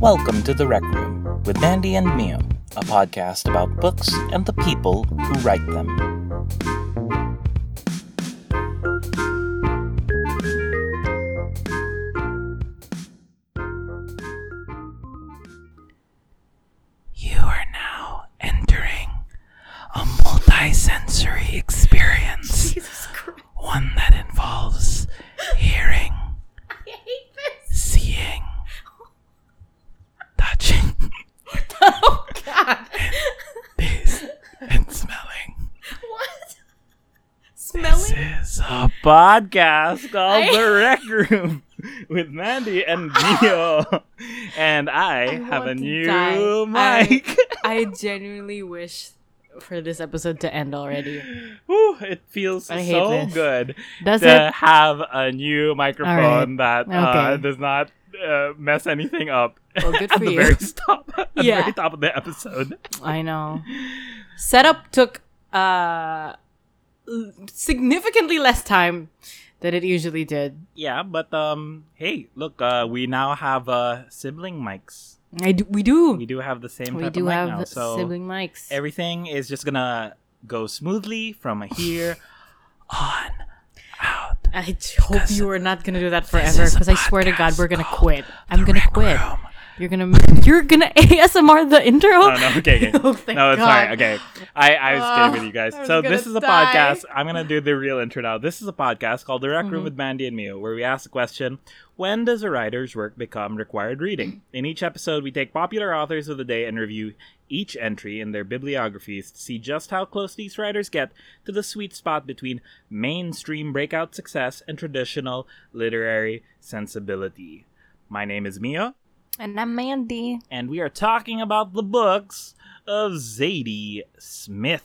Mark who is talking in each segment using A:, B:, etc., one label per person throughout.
A: Welcome to The Rec Room with Mandy and Mio, a podcast about books and the people who write them. Podcast called
B: I-
A: The Rec Room with Mandy and Mio. and I,
B: I
A: have a new
B: die.
A: mic.
B: I genuinely wish for this episode to end already.
A: Whew, it feels
B: I
A: so
B: this.
A: good
B: Does
A: to
B: it?
A: have a new microphone that uh,
B: Okay.
A: does not uh, mess anything up
B: Well, good
A: at
B: for
A: the
B: you.
A: very top, at the
B: Yeah.
A: very top of the episode.
B: I know. Setup took uh significantly less time than it usually did.
A: Yeah, but um, hey, look, uh, we now have uh, sibling mics.
B: I do, we do.
A: We do have the same
B: We
A: type
B: do
A: of mic
B: have
A: now, so
B: sibling mics.
A: everything is just gonna go smoothly from here on out.
B: I hope you are not gonna do that forever because I swear to God we're gonna quit. I'm gonna quit.
A: Room.
B: You're gonna you're gonna ASMR the intro.
A: Oh no, okay, okay.
B: Oh,
A: no, it's fine. Okay, I I was kidding with you guys. So this is a
B: die.
A: podcast. I'm gonna do the real intro now. This is a podcast called The Rec Room
B: Mhm.
A: with Mandy and Mio, where we ask the question: When does a writer's work become required reading? In each episode, we take popular authors of the day and review each entry in their bibliographies to see just how close these writers get to the sweet spot between mainstream breakout success and traditional literary sensibility. My name is Mio
B: And I'm Mandy.
A: and we are talking about the books of Zadie Smith.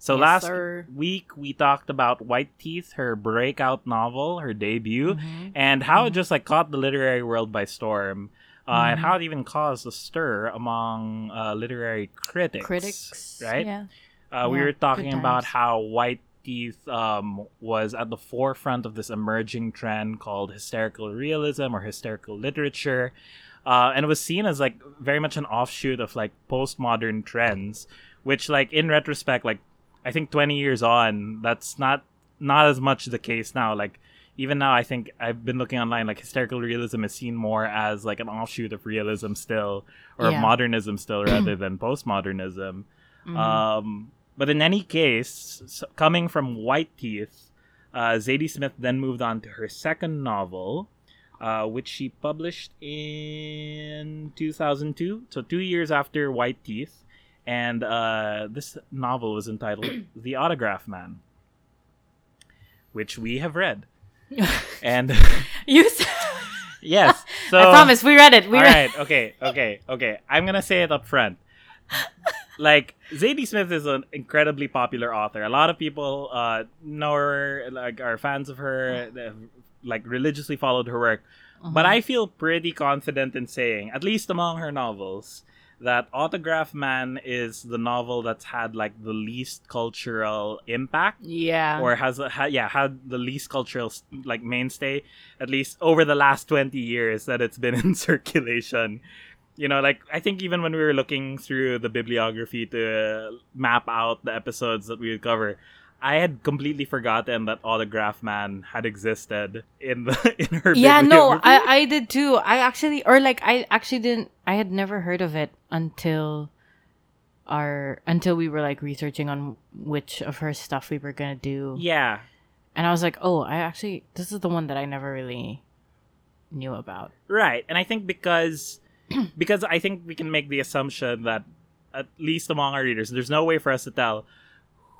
A: So
B: Yes,
A: last
B: sir.
A: week we talked about White Teeth, her breakout novel, her debut,
B: Mhm.
A: and how it just like caught the literary world by storm, uh, and
B: Mhm.
A: how it even caused a stir among uh, literary critics.
B: Critics,
A: right?
B: Yeah.
A: Uh, we
B: Yeah,
A: were talking about how White Teeth um, was at the forefront of this emerging trend called hysterical realism or hysterical literature, uh, and it was seen as like very much an offshoot of like postmodern trends, which like in retrospect, like I think twenty years on, that's not not as much the case now. Like even now, I think I've been looking online. Like hysterical realism is seen more as like an offshoot of realism still, or
B: Yeah.
A: modernism still, rather than postmodernism.
B: Mhm.
A: Um, but in any case, s coming from White Teeth, uh, Zadie Smith then moved on to her second novel, uh, which she published in 2002, so two years after White Teeth. And uh, this novel was entitled The Autograph Man, which we have read. And
B: you. s-
A: yes, so
B: I promise we read it. We
A: all
B: read.
A: right, okay, okay, okay. I'm gonna say it up front. Like Zadie Smith is an incredibly popular author. A lot of people uh, know her, like are fans of her, like religiously followed her work. But
B: Uh-huh.
A: I feel pretty confident in saying, at least among her novels, that Autograph Man is the novel that's had like the least cultural impact
B: Yeah.
A: or has ha, yeah had the least cultural like mainstay at least over the last 20 years that it's been in circulation you know like i think even when we were looking through the bibliography to map out the episodes that we would cover i had completely forgotten that autograph man had existed in the in her
B: yeah. No. I I did too. I actually or like I actually didn't. I had never heard of it until our until we were like researching on which of her stuff we were gonna do.
A: yeah
B: And I was like, oh, I actually this is the one that I never really knew about.
A: Right. And I think because because I think we can make the assumption that at least among our readers, there's no way for us to tell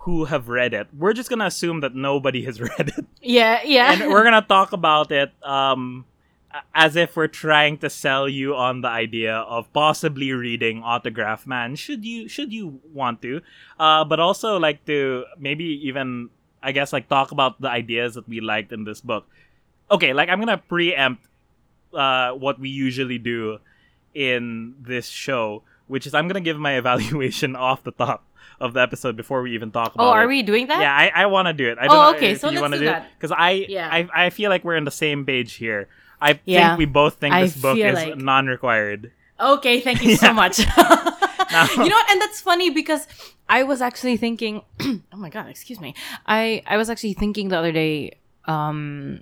A: who have read it. We're just gonna assume that nobody has read it.
B: Yeah, yeah.
A: And we're gonna talk about it um as if we're trying to sell you on the idea of possibly reading Autograph Man, should you should you want to. Uh but also like to maybe even I guess like talk about the ideas that we liked in this book. Okay, like I'm gonna preempt uh, what we usually do in this show, which is I'm gonna give my evaluation off the top of the episode before we even talk about
B: oh, are
A: it.
B: we doing that?
A: Yeah, I, I want to do it. I
B: Oh,
A: don't know
B: okay,
A: if
B: so
A: you
B: let's do
A: it
B: that.
A: because I,
B: Yeah.
A: I I feel like we're on the same page here. I
B: Yeah.
A: think we both think
B: I
A: this book is
B: like-
A: non-required.
B: Okay, thank you so much. You know what? And that's funny because I was actually thinking. oh my god, excuse me. I I was actually thinking the other day, um,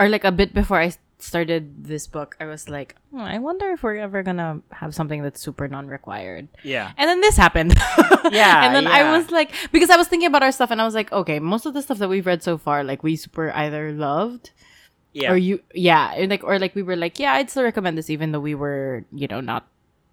B: or like a bit before I started this book, I was like, "Hmm, I wonder if we're ever gonna have something that's super non-required.
A: Yeah.
B: And then this happened.
A: Yeah,
B: and then
A: yeah.
B: I was like, because I was thinking about our stuff, and I was like, okay, most of the stuff that we've read so far, like we super either loved
A: Yeah.
B: or you yeah and like or like we were like yeah i'd still recommend this even though we were you know not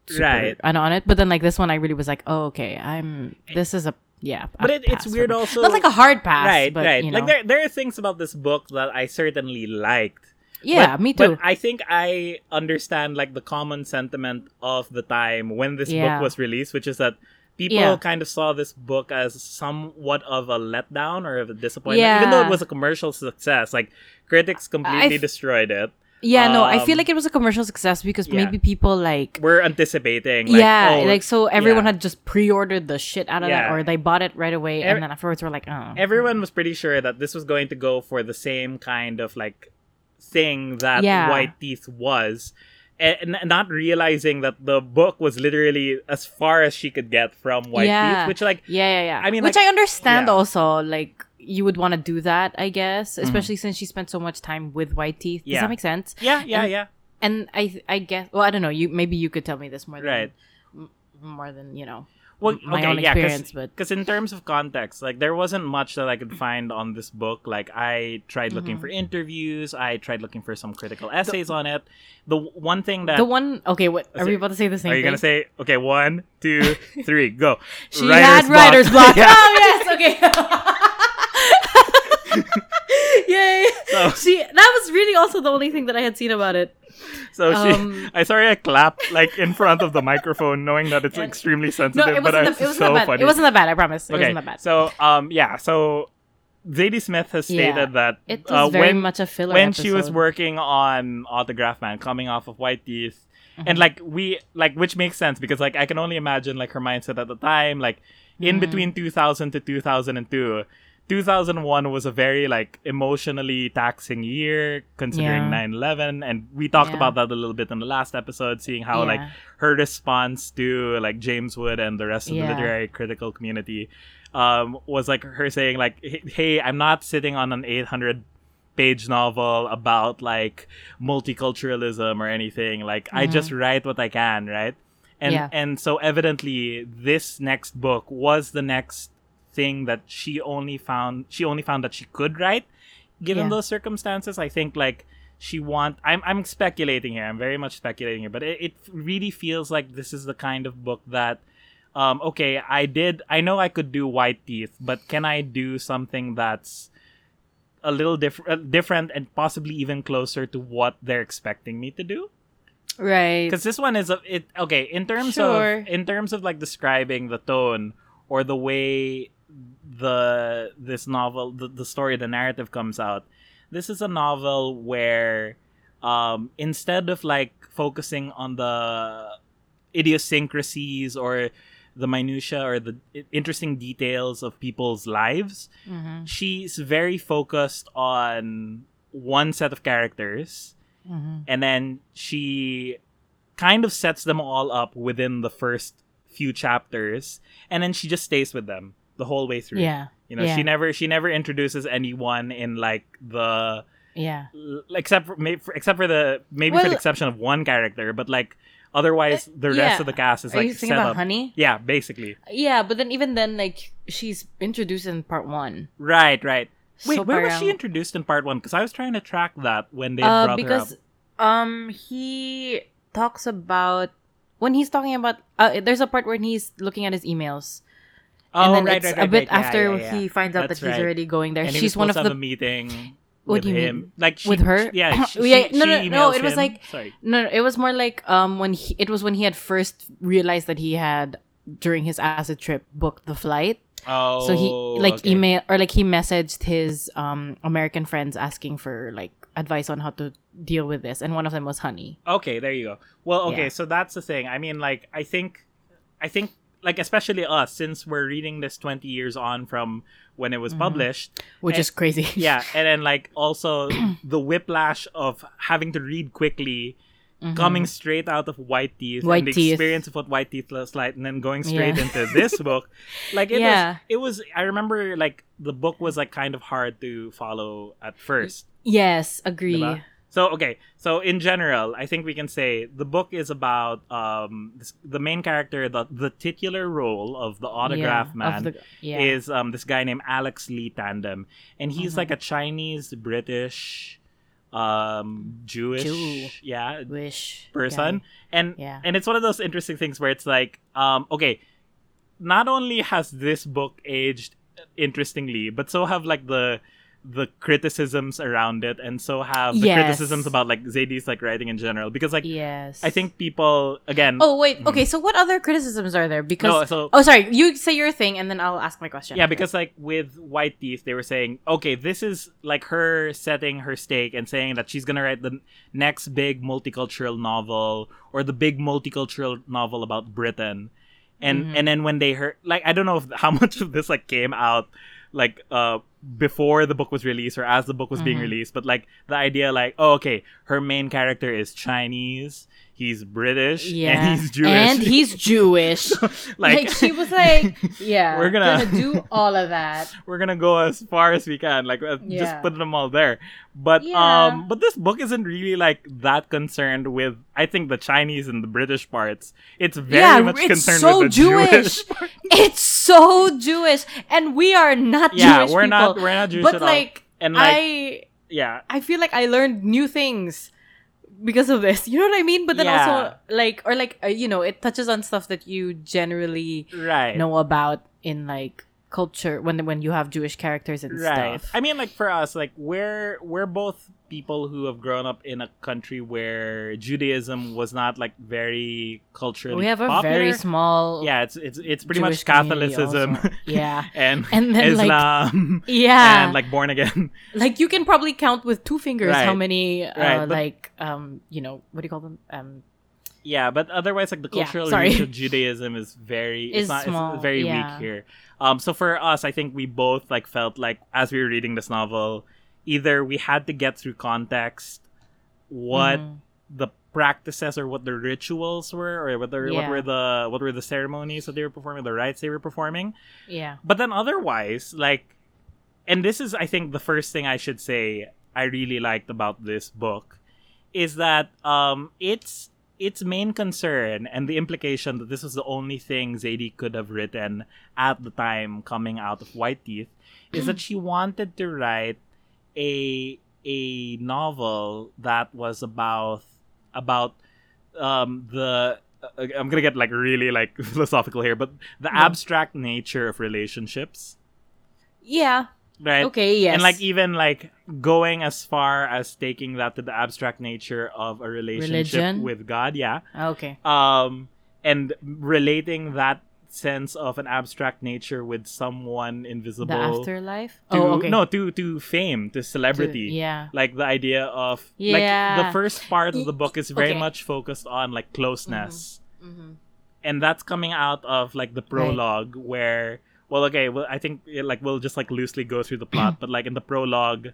B: super
A: Right.
B: on on it but then like this one i really was like oh okay i'm this is a yeah
A: But it, it's weird also.
B: not like a hard pass
A: right,
B: but,
A: right.
B: you know.
A: Like there, there are things about this book that I certainly liked.
B: Yeah
A: But-
B: me too
A: But I think I understand like the common sentiment of the time when this
B: Yeah.
A: book was released, which is that people
B: Yeah.
A: kind of saw this book as somewhat of a letdown or of a disappointment, even though it was a commercial success. Like critics completely
B: f-
A: destroyed it.
B: yeah no i feel
A: um,
B: like it was a commercial success because
A: yeah.
B: maybe people like
A: We're anticipating. Like,
B: yeah,
A: oh,
B: like so everyone
A: yeah.
B: had just pre-ordered the shit out of that, or they bought it right away, and then afterwards we're like, oh,
A: everyone was pretty sure that this was going to go for the same kind of like thing that
B: Yeah.
A: White Teeth was. And not realizing that the book was literally as far as she could get from White
B: Yeah.
A: Teeth, which like
B: Yeah, yeah, yeah.
A: I mean,
B: which
A: like-
B: I understand
A: yeah.
B: also. Like, you would want to do that, I guess, especially since she spent so much time with white teeth. Does
A: Mm-hmm. Yeah.
B: that make sense?
A: yeah, yeah,
B: And-
A: yeah.
B: And I, I guess, well, I don't know. You maybe you could tell me this more than m- more than you know.
A: Well,
B: my
A: okay,
B: own
A: yeah,
B: experience, but-
A: because in terms of context, like there wasn't much that I could find on this book. Like I tried looking
B: Mm-hmm.
A: for interviews, I tried looking for some critical essays on it. The one thing that
B: The one, okay, what are we about to say the same thing?
A: are you
B: thing?
A: gonna say? Okay, one, two, three, go.
B: she had writer's block. Oh yes, okay. Yay!
A: So-
B: she that was really also the only thing that I had seen about it.
A: So she,
B: Um,
A: I sorry, I clapped like in front of the microphone, knowing that it's
B: Yeah.
A: extremely
B: No,
A: sensitive.
B: it
A: but
B: wasn't.
A: I
B: That, it wasn't
A: so
B: bad.
A: funny.
B: It wasn't that bad. I promise. It
A: okay,
B: wasn't that bad.
A: so um, yeah, so Zadie Smith has
B: Yeah.
A: stated that
B: It was
A: uh,
B: very
A: when
B: much a filler.
A: when she was working on Autograph Man, coming off of White Teeth,
B: Mm-hmm.
A: and like we like, which makes sense because like I can only imagine like her mindset at the time, like in
B: Mm-hmm.
A: between 2000 to 2002. 2001 was a very like emotionally taxing year considering
B: Yeah.
A: 9/11 and we talked
B: Yeah.
A: about that a little bit in the last episode seeing how like her response to like James Wood and the rest of the literary critical community um, was like her saying like "Hey- i'm not sitting on an 800 page novel about like multiculturalism or anything like i just write what i can right and
B: Mm-hmm. Yeah.
A: and so evidently this next book was the next thing that she only found she only found that she could write given
B: Yeah.
A: those circumstances i think like she want i'm i'm speculating here i'm very much speculating here but it, it really feels like this is the kind of book that um okay i did i know i could do white teeth but can i do something that's a little different uh, different and possibly even closer to what they're expecting me to do
B: right.
A: because this one is a, it okay in terms
B: Sure.
A: of in terms of like describing the tone or the way the this novel the, the story the narrative comes out this is a novel where um instead of like focusing on the idiosyncrasies or the minutia or the interesting details of people's lives
B: Mhm,
A: she's very focused on one set of characters
B: mhm.
A: and then she kind of sets them all up within the first few chapters and then she just stays with them the whole way through
B: Yeah.
A: you know
B: yeah.
A: she never she never introduces anyone in like the
B: Yeah.
A: l- except for, may- for except for the maybe for the exception of one character but like otherwise the rest
B: yeah.
A: of the cast is
B: Are
A: like
B: you thinking about
A: up
B: Honey?
A: yeah basically
B: Yeah, but then even then, like she's introduced in part one.
A: right right wait
B: So
A: where was she introduced in part one because i was trying to track that when they
B: Uh,
A: brought
B: because
A: her up Because
B: um he talks about when he's talking about uh, there's a part where he's looking at his emails.
A: Oh
B: and then
A: right,
B: it's
A: right,
B: a bit
A: right.
B: After
A: yeah, yeah.
B: he finds out
A: That's
B: that he's
A: right.
B: already going there.
A: and he
B: She's
A: was
B: one of the
A: a meeting
B: What
A: with
B: do you
A: him,
B: mean?
A: like she,
B: With her?
A: Yeah, she,
B: Yeah, no, no, no, it was
A: him.
B: like-
A: sorry.
B: No, no, it was more like um when he it was when he had first realized that he had during his acid trip booked the flight.
A: Oh,
B: so he like
A: okay.
B: email or like he messaged his um American friends asking for like advice on how to deal with this, and one of them was Honey.
A: Okay, there you go. Well, okay,
B: Yeah.
A: so that's the thing. I mean, like, I think, I think, like especially us since we're reading this 20 years on from when it was published
B: Which
A: and-
B: is crazy.
A: yeah and then like also the whiplash of having to read quickly coming straight out of white teeth
B: Mm-hmm. White
A: and the
B: Teeth.
A: experience of what white teeth looks like and then going straight
B: Yeah.
A: into this book like it
B: Yeah.
A: was it was i remember like the book was like kind of hard to follow at first
B: Yes, agree.
A: So okay, so in general, I think we can say the book is about um this, the main character, the the titular role of the autograph
B: Yeah,
A: man
B: the- yeah.
A: is um this guy named Alex Li Tandem, and he's
B: Mm-hmm.
A: like a Chinese British um Jewish
B: Jew.
A: yeah
B: wish
A: person and
B: Yeah.
A: and it's one of those interesting things where it's like um okay not only has this book aged interestingly but so have like the the criticisms around it and so have the
B: Yes.
A: criticisms about like Zadie's like writing in general because like
B: Yes.
A: I think people again
B: Oh wait. Okay. So what other criticisms are there? Because
A: No, so-
B: oh, sorry. You say your thing, and then I'll ask my question.
A: Yeah, because like with White Teeth, they were saying, okay, this is like her setting her stake and saying that she's gonna write the next big multicultural novel or the big multicultural novel about Britain, and and then when they heard, like, I don't know if, how much of this like came out like uh before the book was released or as the book was being mm-hmm. released but like the idea like oh okay her main character is chinese he's british
B: yeah,
A: and he's jewish
B: and he's Jewish. like, she was like, yeah,
A: We're gonna-
B: do all of that.
A: we're gonna go as far as we can like uh, just put them all there but
B: Yeah.
A: um but this book isn't really like that concerned with i think the chinese and the british parts it's very
B: yeah,
A: much
B: it's
A: concerned
B: so
A: with the
B: Jewish.
A: jewish
B: it's so Jewish, and we are not
A: yeah
B: Jewish
A: we're
B: people.
A: not we're not jewish
B: but
A: at all.
B: like,
A: and like
B: I
A: yeah
B: I feel like I learned new things because of this. You know what I mean? But then
A: Yeah.
B: also like or like uh, you know, it touches on stuff that you generally
A: right
B: know about in like culture when when you have Jewish characters and
A: right
B: stuff.
A: i mean like for us like we're we're both people who have grown up in a country where judaism was not like very culturally
B: we have a
A: popular.
B: very small
A: yeah it's it's it's pretty
B: Jewish
A: much catholicism.
B: Yeah.
A: and,
B: And then, like-
A: islam
B: Yeah.
A: and like born again
B: like you can probably count with two fingers how many uh,
A: Right, but-
B: like um you know, what do you call them? Um
A: Yeah, but otherwise, like the cultural reach of Judaism is very
B: Is
A: it's not
B: small,
A: it's very
B: yeah.
A: weak here. Um, so for us, I think we both like felt like as we were reading this novel, either we had to get through context what
B: mhm.
A: the practices or what the rituals were, or what, the, what were the what were the ceremonies that they were performing, the rites they were performing.
B: yeah.
A: But then otherwise, like, and this is, I think, the first thing I should say I really liked about this book is that um, its its main concern and the implication that this was the only thing Zadie could have written at the time coming out of White Teeth is that she wanted to write a a novel that was about about um, the uh, I'm gonna get like really like philosophical here, but the
B: Yeah.
A: abstract nature of relationships,
B: Yeah.
A: Right?
B: Okay, yes.
A: And like even like going as far as taking that to the abstract nature of a relationship
B: Religion?
A: with God, yeah.
B: Okay.
A: Um, and relating that sense of an abstract nature with someone invisible.
B: The afterlife?
A: to,
B: oh, okay.
A: No, to to fame, to celebrity.
B: yeah.
A: Like the idea of
B: Yeah.
A: like the first part of the book is very
B: Okay.
A: much focused on like closeness
B: Mhm.
A: and that's coming out of like the prologue where well okay well i think eh, like we'll just like loosely go through the plot but like in the prologue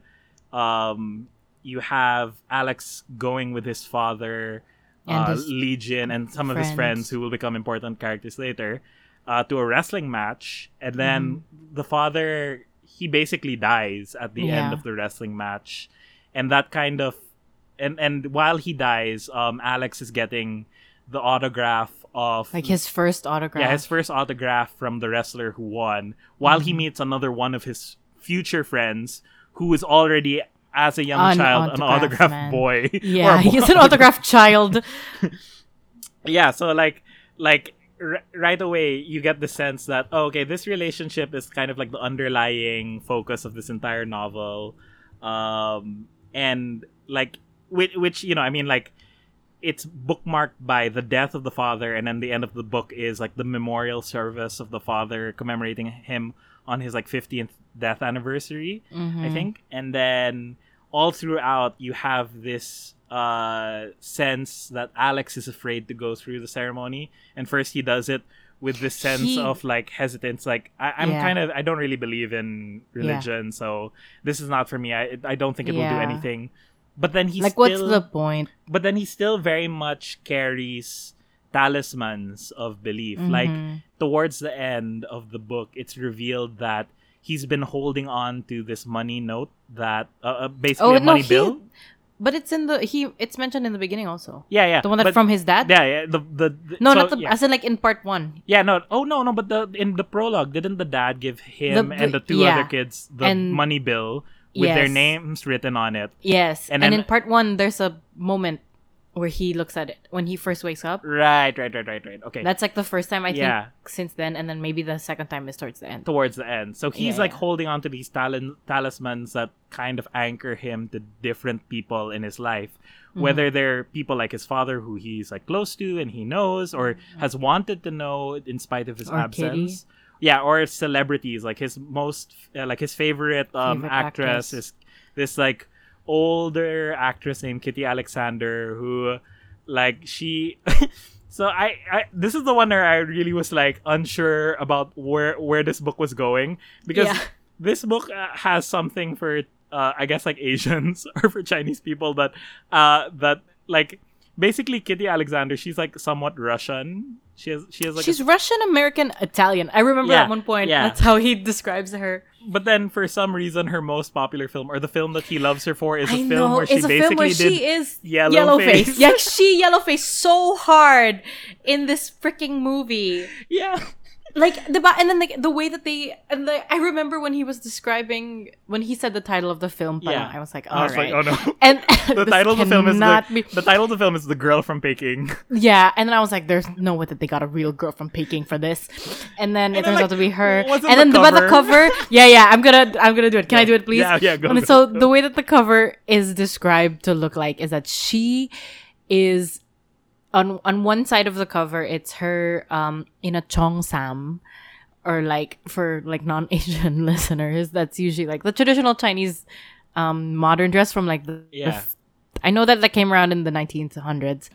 A: um you have alex going with his father
B: And
A: uh,
B: his
A: legion and some of his
B: friends.
A: friends who will become important characters later uh, to a wrestling match and then the father he basically dies at the end
B: Mm-hmm.
A: Of the wrestling match and that kind of and and while he dies um alex is getting the autograph of
B: Like his first autograph.
A: yeah, his first autograph from the wrestler who won, while he
B: Mm-hmm.
A: meets another one of his future friends who is already, as a young
B: An
A: child, an
B: autograph
A: autograph
B: man.
A: boy.
B: Yeah,
A: a
B: he's an autograph child.
A: yeah, so like, like r- right away, you get the sense that oh, okay, this relationship is kind of like the underlying focus of this entire novel, um, and like which, which you know, I mean, like it's bookmarked by the death of the father and then the end of the book is like the memorial service of the father commemorating him on his like 15th death anniversary i
B: Mhm.
A: think and then all throughout you have this uh sense that alex is afraid to go through the ceremony and first he does it with this sense
B: He-
A: of like hesitance. Like I, I'm
B: Yeah.
A: kind of I don't really believe in religion, so this is not for me. I I don't think it will do anything. But then he
B: like,
A: still,
B: what's the point?
A: but then he still very much carries talismans of belief. Like
B: Mhm.
A: towards the end of the book, it's revealed that he's been holding on to this money note that uh, uh, basically
B: Oh
A: a
B: no,
A: money
B: he.
A: bill.
B: But it's in the he. It's mentioned in the beginning also.
A: Yeah, yeah.
B: The one that
A: but-
B: from his dad.
A: Yeah, yeah. The the, the
B: no,
A: so,
B: not the.
A: yeah.
B: As in like in part one.
A: Yeah, no. Oh no, no. But the in the prologue, didn't the dad give him
B: The-
A: and
B: the-
A: the two
B: yeah.
A: other kids the money bill with their names written on it?
B: Yes,
A: And
B: and,
A: then-
B: in part one, there's a moment where he looks at it when he first wakes up.
A: Right, right, right, right, right. Okay.
B: That's like the first time I think
A: Yeah.
B: since then, and then maybe the second time is towards the end.
A: towards the end. So he's
B: Yeah,
A: like
B: yeah.
A: holding on to these talent talismans that kind of anchor him to different people in his life.
B: Mm-hmm.
A: Whether they're people like his father who he's like close to and he knows or has wanted to know in spite of his
B: Mm-hmm. Or
A: absence. Yeah, or celebrities like his most uh, like his favorite um
B: Favorite
A: actress,
B: actress.
A: is this like older actress named Kitty Alexander who like she so I, I this is the one where I really was like unsure about where where this book was going because
B: Yeah.
A: this book uh, has something for uh, I guess like Asians or for Chinese people that uh that like basically Kitty Alexander she's like somewhat Russian she has she has like a
B: She's Russian American Italian. I remember
A: Yeah,
B: at one point
A: yeah.
B: that's how he describes her.
A: but then for some reason her most popular film or the film that he loves her for is a film
B: know
A: where she
B: a
A: basically
B: film where
A: did
B: she is
A: yellow
B: face.
A: face.
B: Yeah, she yellow face so hard in this freaking movie.
A: yeah
B: like the and then like the way that they and like I remember when he was describing when he said the title of the film.
A: Yeah.
B: I was like,
A: I was
B: right.
A: like oh no
B: And
A: the title of the film is the,
B: be-
A: the title of the film is the girl from Peking
B: yeah. And then I was like, there's no way that they got a real girl from Peking for this. And then
A: And
B: it
A: then,
B: turns
A: like,
B: out to be her. And
A: the
B: then the, but the
A: cover-
B: cover, yeah, yeah. I'm gonna I'm gonna do it. Can I do it, please?
A: Yeah, yeah, go,
B: And
A: go,
B: so
A: go.
B: the way that the cover is described to look like is that she is on on one side of the cover it's her um in a cheongsam or like for like non-asian listeners that's usually like the traditional chinese um modern dress from like the, the
A: Yeah.
B: f- i know that that came around in the 1900s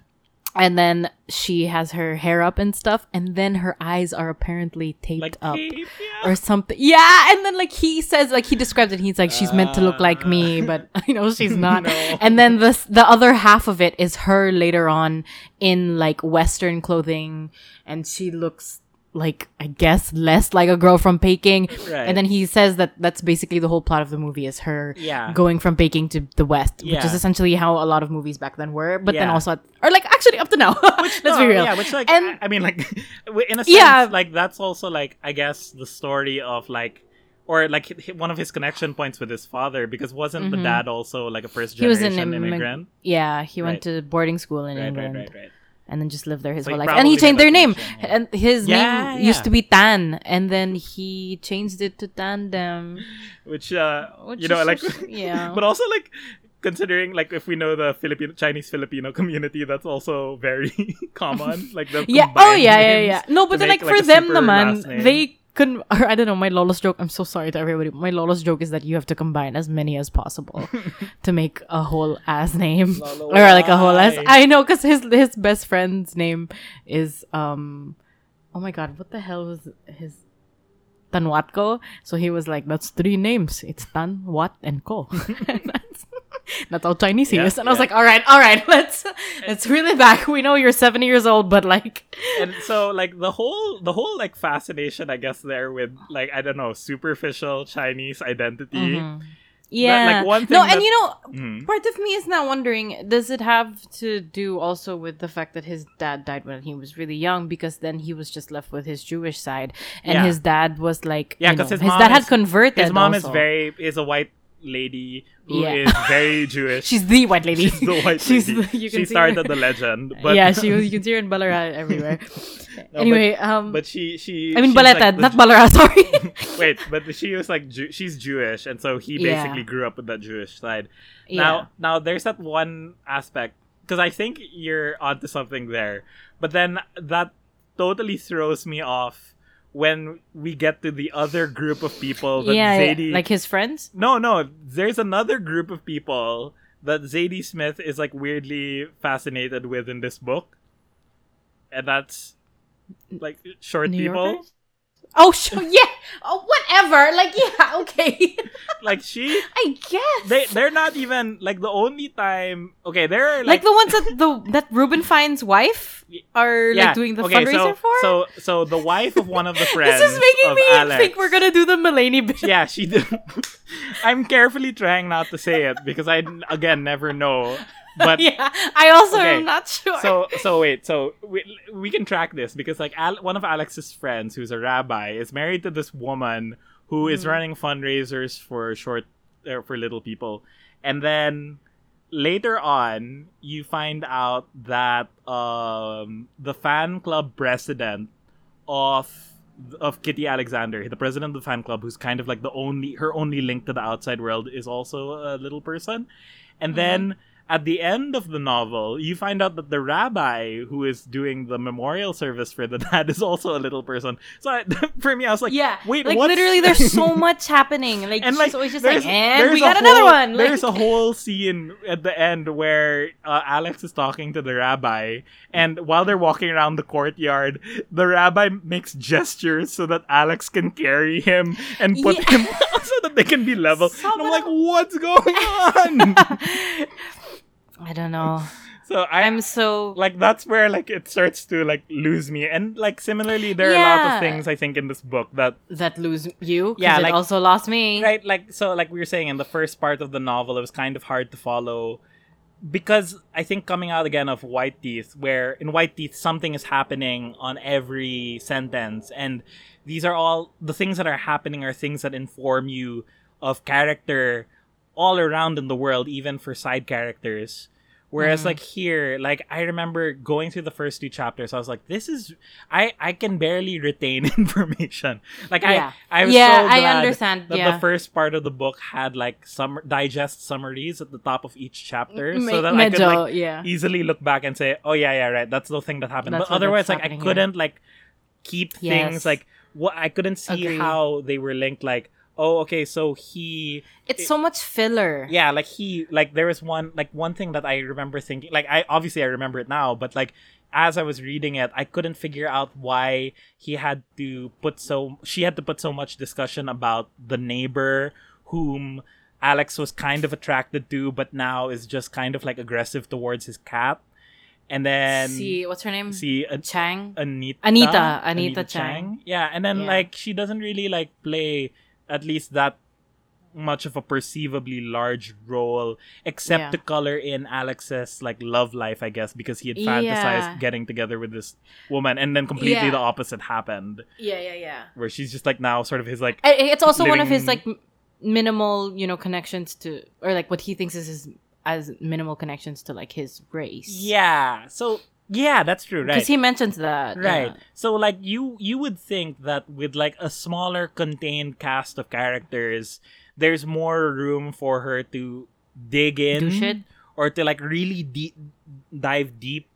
B: and then she has her hair up and stuff and then her eyes are apparently taped
A: like
B: up
A: tape, yeah.
B: or something. Yeah, and then like he says, like he describes it. He's like, she's meant to look like me, uh. but I know she's not.
A: No.
B: And then the the other half of it is her later on in like Western clothing, and she looks like I guess less like a girl from Peking.
A: Right.
B: And then he says that that's basically the whole plot of the movie is her
A: Yeah.
B: going from Peking to the West, which is essentially how a lot of movies back then were. But then
A: Yeah.
B: also, or like actually up to now. which, Let's
A: No,
B: be real.
A: Yeah, which like
B: And-
A: I, mean like in a sense
B: Yeah.
A: like that's also like I guess the story of like or like one of his connection points with his father because wasn't the dad also like a first
B: Mm-hmm. He was
A: generation
B: an immig-
A: immigrant?
B: Yeah, he went
A: Right.
B: to boarding school in
A: Right,
B: England.
A: right, right, right.
B: And then just lived there his
A: So
B: whole life. And he changed their name,
A: yeah.
B: and his
A: Yeah,
B: name used to be Tan, and then he changed it to Tandem.
A: Which uh
B: Which
A: you know like
B: yeah.
A: but also like considering like if we know the Filipino Chinese Filipino community that's also very common like the
B: Yeah. Oh yeah, yeah,
A: names
B: yeah. No, but then
A: make,
B: like, for
A: a
B: them, man, they couldn't. Or I don't know. My Lawless joke. I'm so sorry to everybody. My Lawless joke is that you have to combine as many as possible to make a whole ass name,
A: Lolo,
B: or like a whole ass. I know because his his best friend's name is um. Oh my god! What the hell was his? Tanwatko. So he was like, "That's three names. It's Tan, Wat, and Ko." that's, that's how Chinese he
A: Yeah,
B: is. And I was like, "All right, all right, let's let's reel it back. We know you're 70 years old, but like,
A: and so like the whole the whole like fascination i guess there with like i don't know superficial chinese identity
B: yeah,
A: like, one
B: no,
A: thing
B: and you know,
A: Mhm.
B: part of me is now wondering, does it have to do also with the fact that his dad died when he was really young? Because then he was just left with his Jewish side, and
A: Yeah.
B: his dad was like,
A: Yeah, because his
B: his dad had converted.
A: his mom is very is a white lady who is
B: Yeah.
A: very jewish
B: She's the white lady.
A: She's the white
B: She's
A: lady.
B: the- you can
A: she started
B: her.
A: the legend but
B: yeah, she was. You can see her in Ballarat everywhere. anyway, um,
A: but she she
B: I mean Baleta,
A: like
B: not
A: Ju-
B: Ballarat. Sorry.
A: wait but she was like Jew- she's jewish and so he
B: Yeah.
A: basically grew up with that jewish side
B: Yeah.
A: now now there's that one aspect because i think you're onto something there but then that totally throws me off when we get to the other group of people that
B: yeah, yeah,
A: Zadie
B: like his friends.
A: No, no. There's another group of people that Zadie Smith is like weirdly fascinated with in this book. And that's like short
B: New
A: people.
B: Yorkers? Oh, sure. Yeah. Oh, whatever. Like, yeah. Okay.
A: Like she,
B: I guess.
A: they they're not even like the only time. Okay, they're
B: like,
A: like,
B: the ones that the that Rubinfine's wife are
A: yeah,
B: like doing the
A: okay,
B: fundraiser
A: so,
B: for.
A: So so the wife of one of the friends.
B: this is making me
A: Alex,
B: think we're gonna do the Mulaney bit.
A: Yeah, she did. I'm carefully trying not to say it because I again never know. But
B: yeah, I also
A: Okay,
B: am not sure.
A: so so wait so we, we can track this because like Al- one of alex's friends who's a rabbi is married to this woman who is
B: Mhm.
A: running fundraisers for short uh, for little people and then later on you find out that um the fan club president of of Kitty Alexander, the president of the fan club, who's kind of like the only her only link to the outside world is also a little person. And
B: Mhm.
A: then at the end of the novel, you find out that the rabbi who is doing the memorial service for the dad is also a little person. So I, for me, I was like,
B: yeah,
A: wait,
B: like
A: what's-
B: literally, there's so much happening. Like,
A: and
B: she's
A: like
B: always just
A: there's-
B: like, and we
A: a
B: got another
A: whole-
B: one. Like,
A: There's a whole scene at the end where uh, Alex is talking to the rabbi, and while they're walking around the courtyard, the rabbi makes gestures so that Alex can carry him and put
B: Yeah.
A: him so that they can be level. And I'm like, what's going on?
B: I don't know.
A: so I,
B: I'm so
A: like that's where like it starts to like lose me and like similarly there are a lot of things i think in this book that
B: that lose you.
A: Yeah,
B: it
A: like-
B: also lost me.
A: right like so like we were saying in the first part of the novel it was kind of hard to follow because i think coming out again of white teeth where in white teeth something is happening on every sentence and these are all the things that are happening are things that inform you of character all around in the world even for side characters whereas
B: Mhm.
A: like here like i remember going through the first two chapters i was like this is i i can barely retain information like
B: Yeah.
A: i i was
B: yeah,
A: so
B: I understand.
A: that
B: yeah.
A: the first part of the book had like some digest summaries at the top of each chapter so that I could like
B: yeah.
A: easily look back and say, "Oh yeah, yeah, right. That's the thing that happened."
B: That's
A: but otherwise, like I couldn't like keep things like what I couldn't see
B: Agree.
A: how they were linked. Like, oh, okay, so he,
B: It's so much filler.
A: yeah, like he, like there was one, like one thing that I remember thinking, like I obviously I remember it now, but like as I was reading it, I couldn't figure out why he had to put so she had to put so much discussion about the neighbor whom Alex was kind of attracted to, but now is just kind of like aggressive towards his cat. And then
B: see, what's her name?
A: see An-
B: Chang.
A: Anita,
B: Anita, Anita Chang.
A: Yeah, and then
B: Yeah.
A: like she doesn't really like play at least that much of a perceivably large role except
B: Yeah.
A: to color in Alex's like love life, I guess, because he had
B: Yeah.
A: fantasized getting together with this woman and then completely
B: Yeah.
A: the opposite happened.
B: Yeah, yeah, yeah.
A: Where she's just like now sort of his like
B: It's also one of his like minimal, you know, connections to, or like what he thinks is his as minimal connections to like his race.
A: Yeah. So yeah, that's true, right?
B: because he mentions that.
A: Right.
B: yeah.
A: So like you you would think that with like a smaller contained cast of characters, there's more room for her to dig in or to like really deep dive deep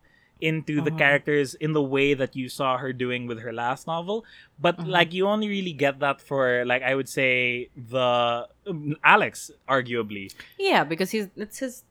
A: into the
B: Uh-huh.
A: characters in the way that you saw her doing with her last novel but
B: Mhm.
A: like you only really get that for like i would say the um, alex arguably
B: Yeah, because he's it's his.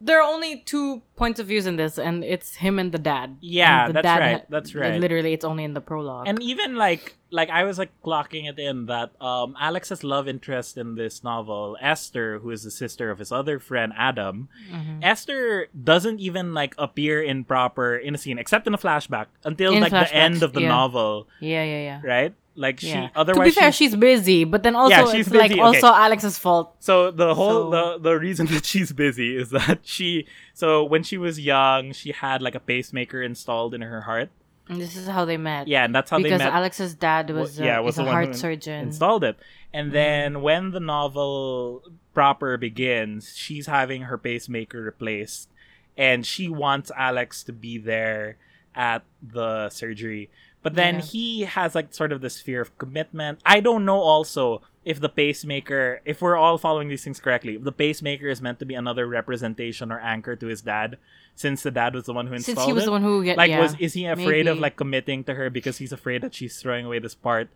B: There are only two points of views in this, and it's him and the dad.
A: Yeah,
B: the
A: that's
B: dad
A: right,
B: ha-
A: that's right.
B: Literally, it's only in the prologue.
A: and even like like i was like clocking it in that um alex's love interest in this novel esther who is the sister of his other friend adam
B: Mhm.
A: esther doesn't even like appear in proper in a scene except in a flashback until
B: In
A: like the end of the
B: yeah.
A: novel
B: yeah, yeah, yeah.
A: right like she otherwise
B: to be fair,
A: she's-
B: she's busy, but then also
A: Yeah, she's
B: it's like
A: busy,
B: also. Alex's fault.
A: so the whole
B: So-
A: the the reason that she's busy is that she so when she was young she had like a pacemaker installed in her heart
B: And this is how they met.
A: yeah and that's how
B: because
A: they met Because
B: Alex's dad was,
A: Well, yeah, was
B: a heart surgeon.
A: installed it. And
B: Mhm.
A: then when the novel proper begins, she's having her pacemaker replaced and she wants Alex to be there at the surgery. But then
B: Yeah.
A: he has like sort of this fear of commitment. I don't know also if the pacemaker, if we're all following these things correctly, if the pacemaker is meant to be another representation or anchor to his dad, since the dad was the one who installed
B: Since he was
A: it
B: the one who get
A: like
B: yeah.
A: was is he afraid of like committing to her because he's afraid that she's throwing away this part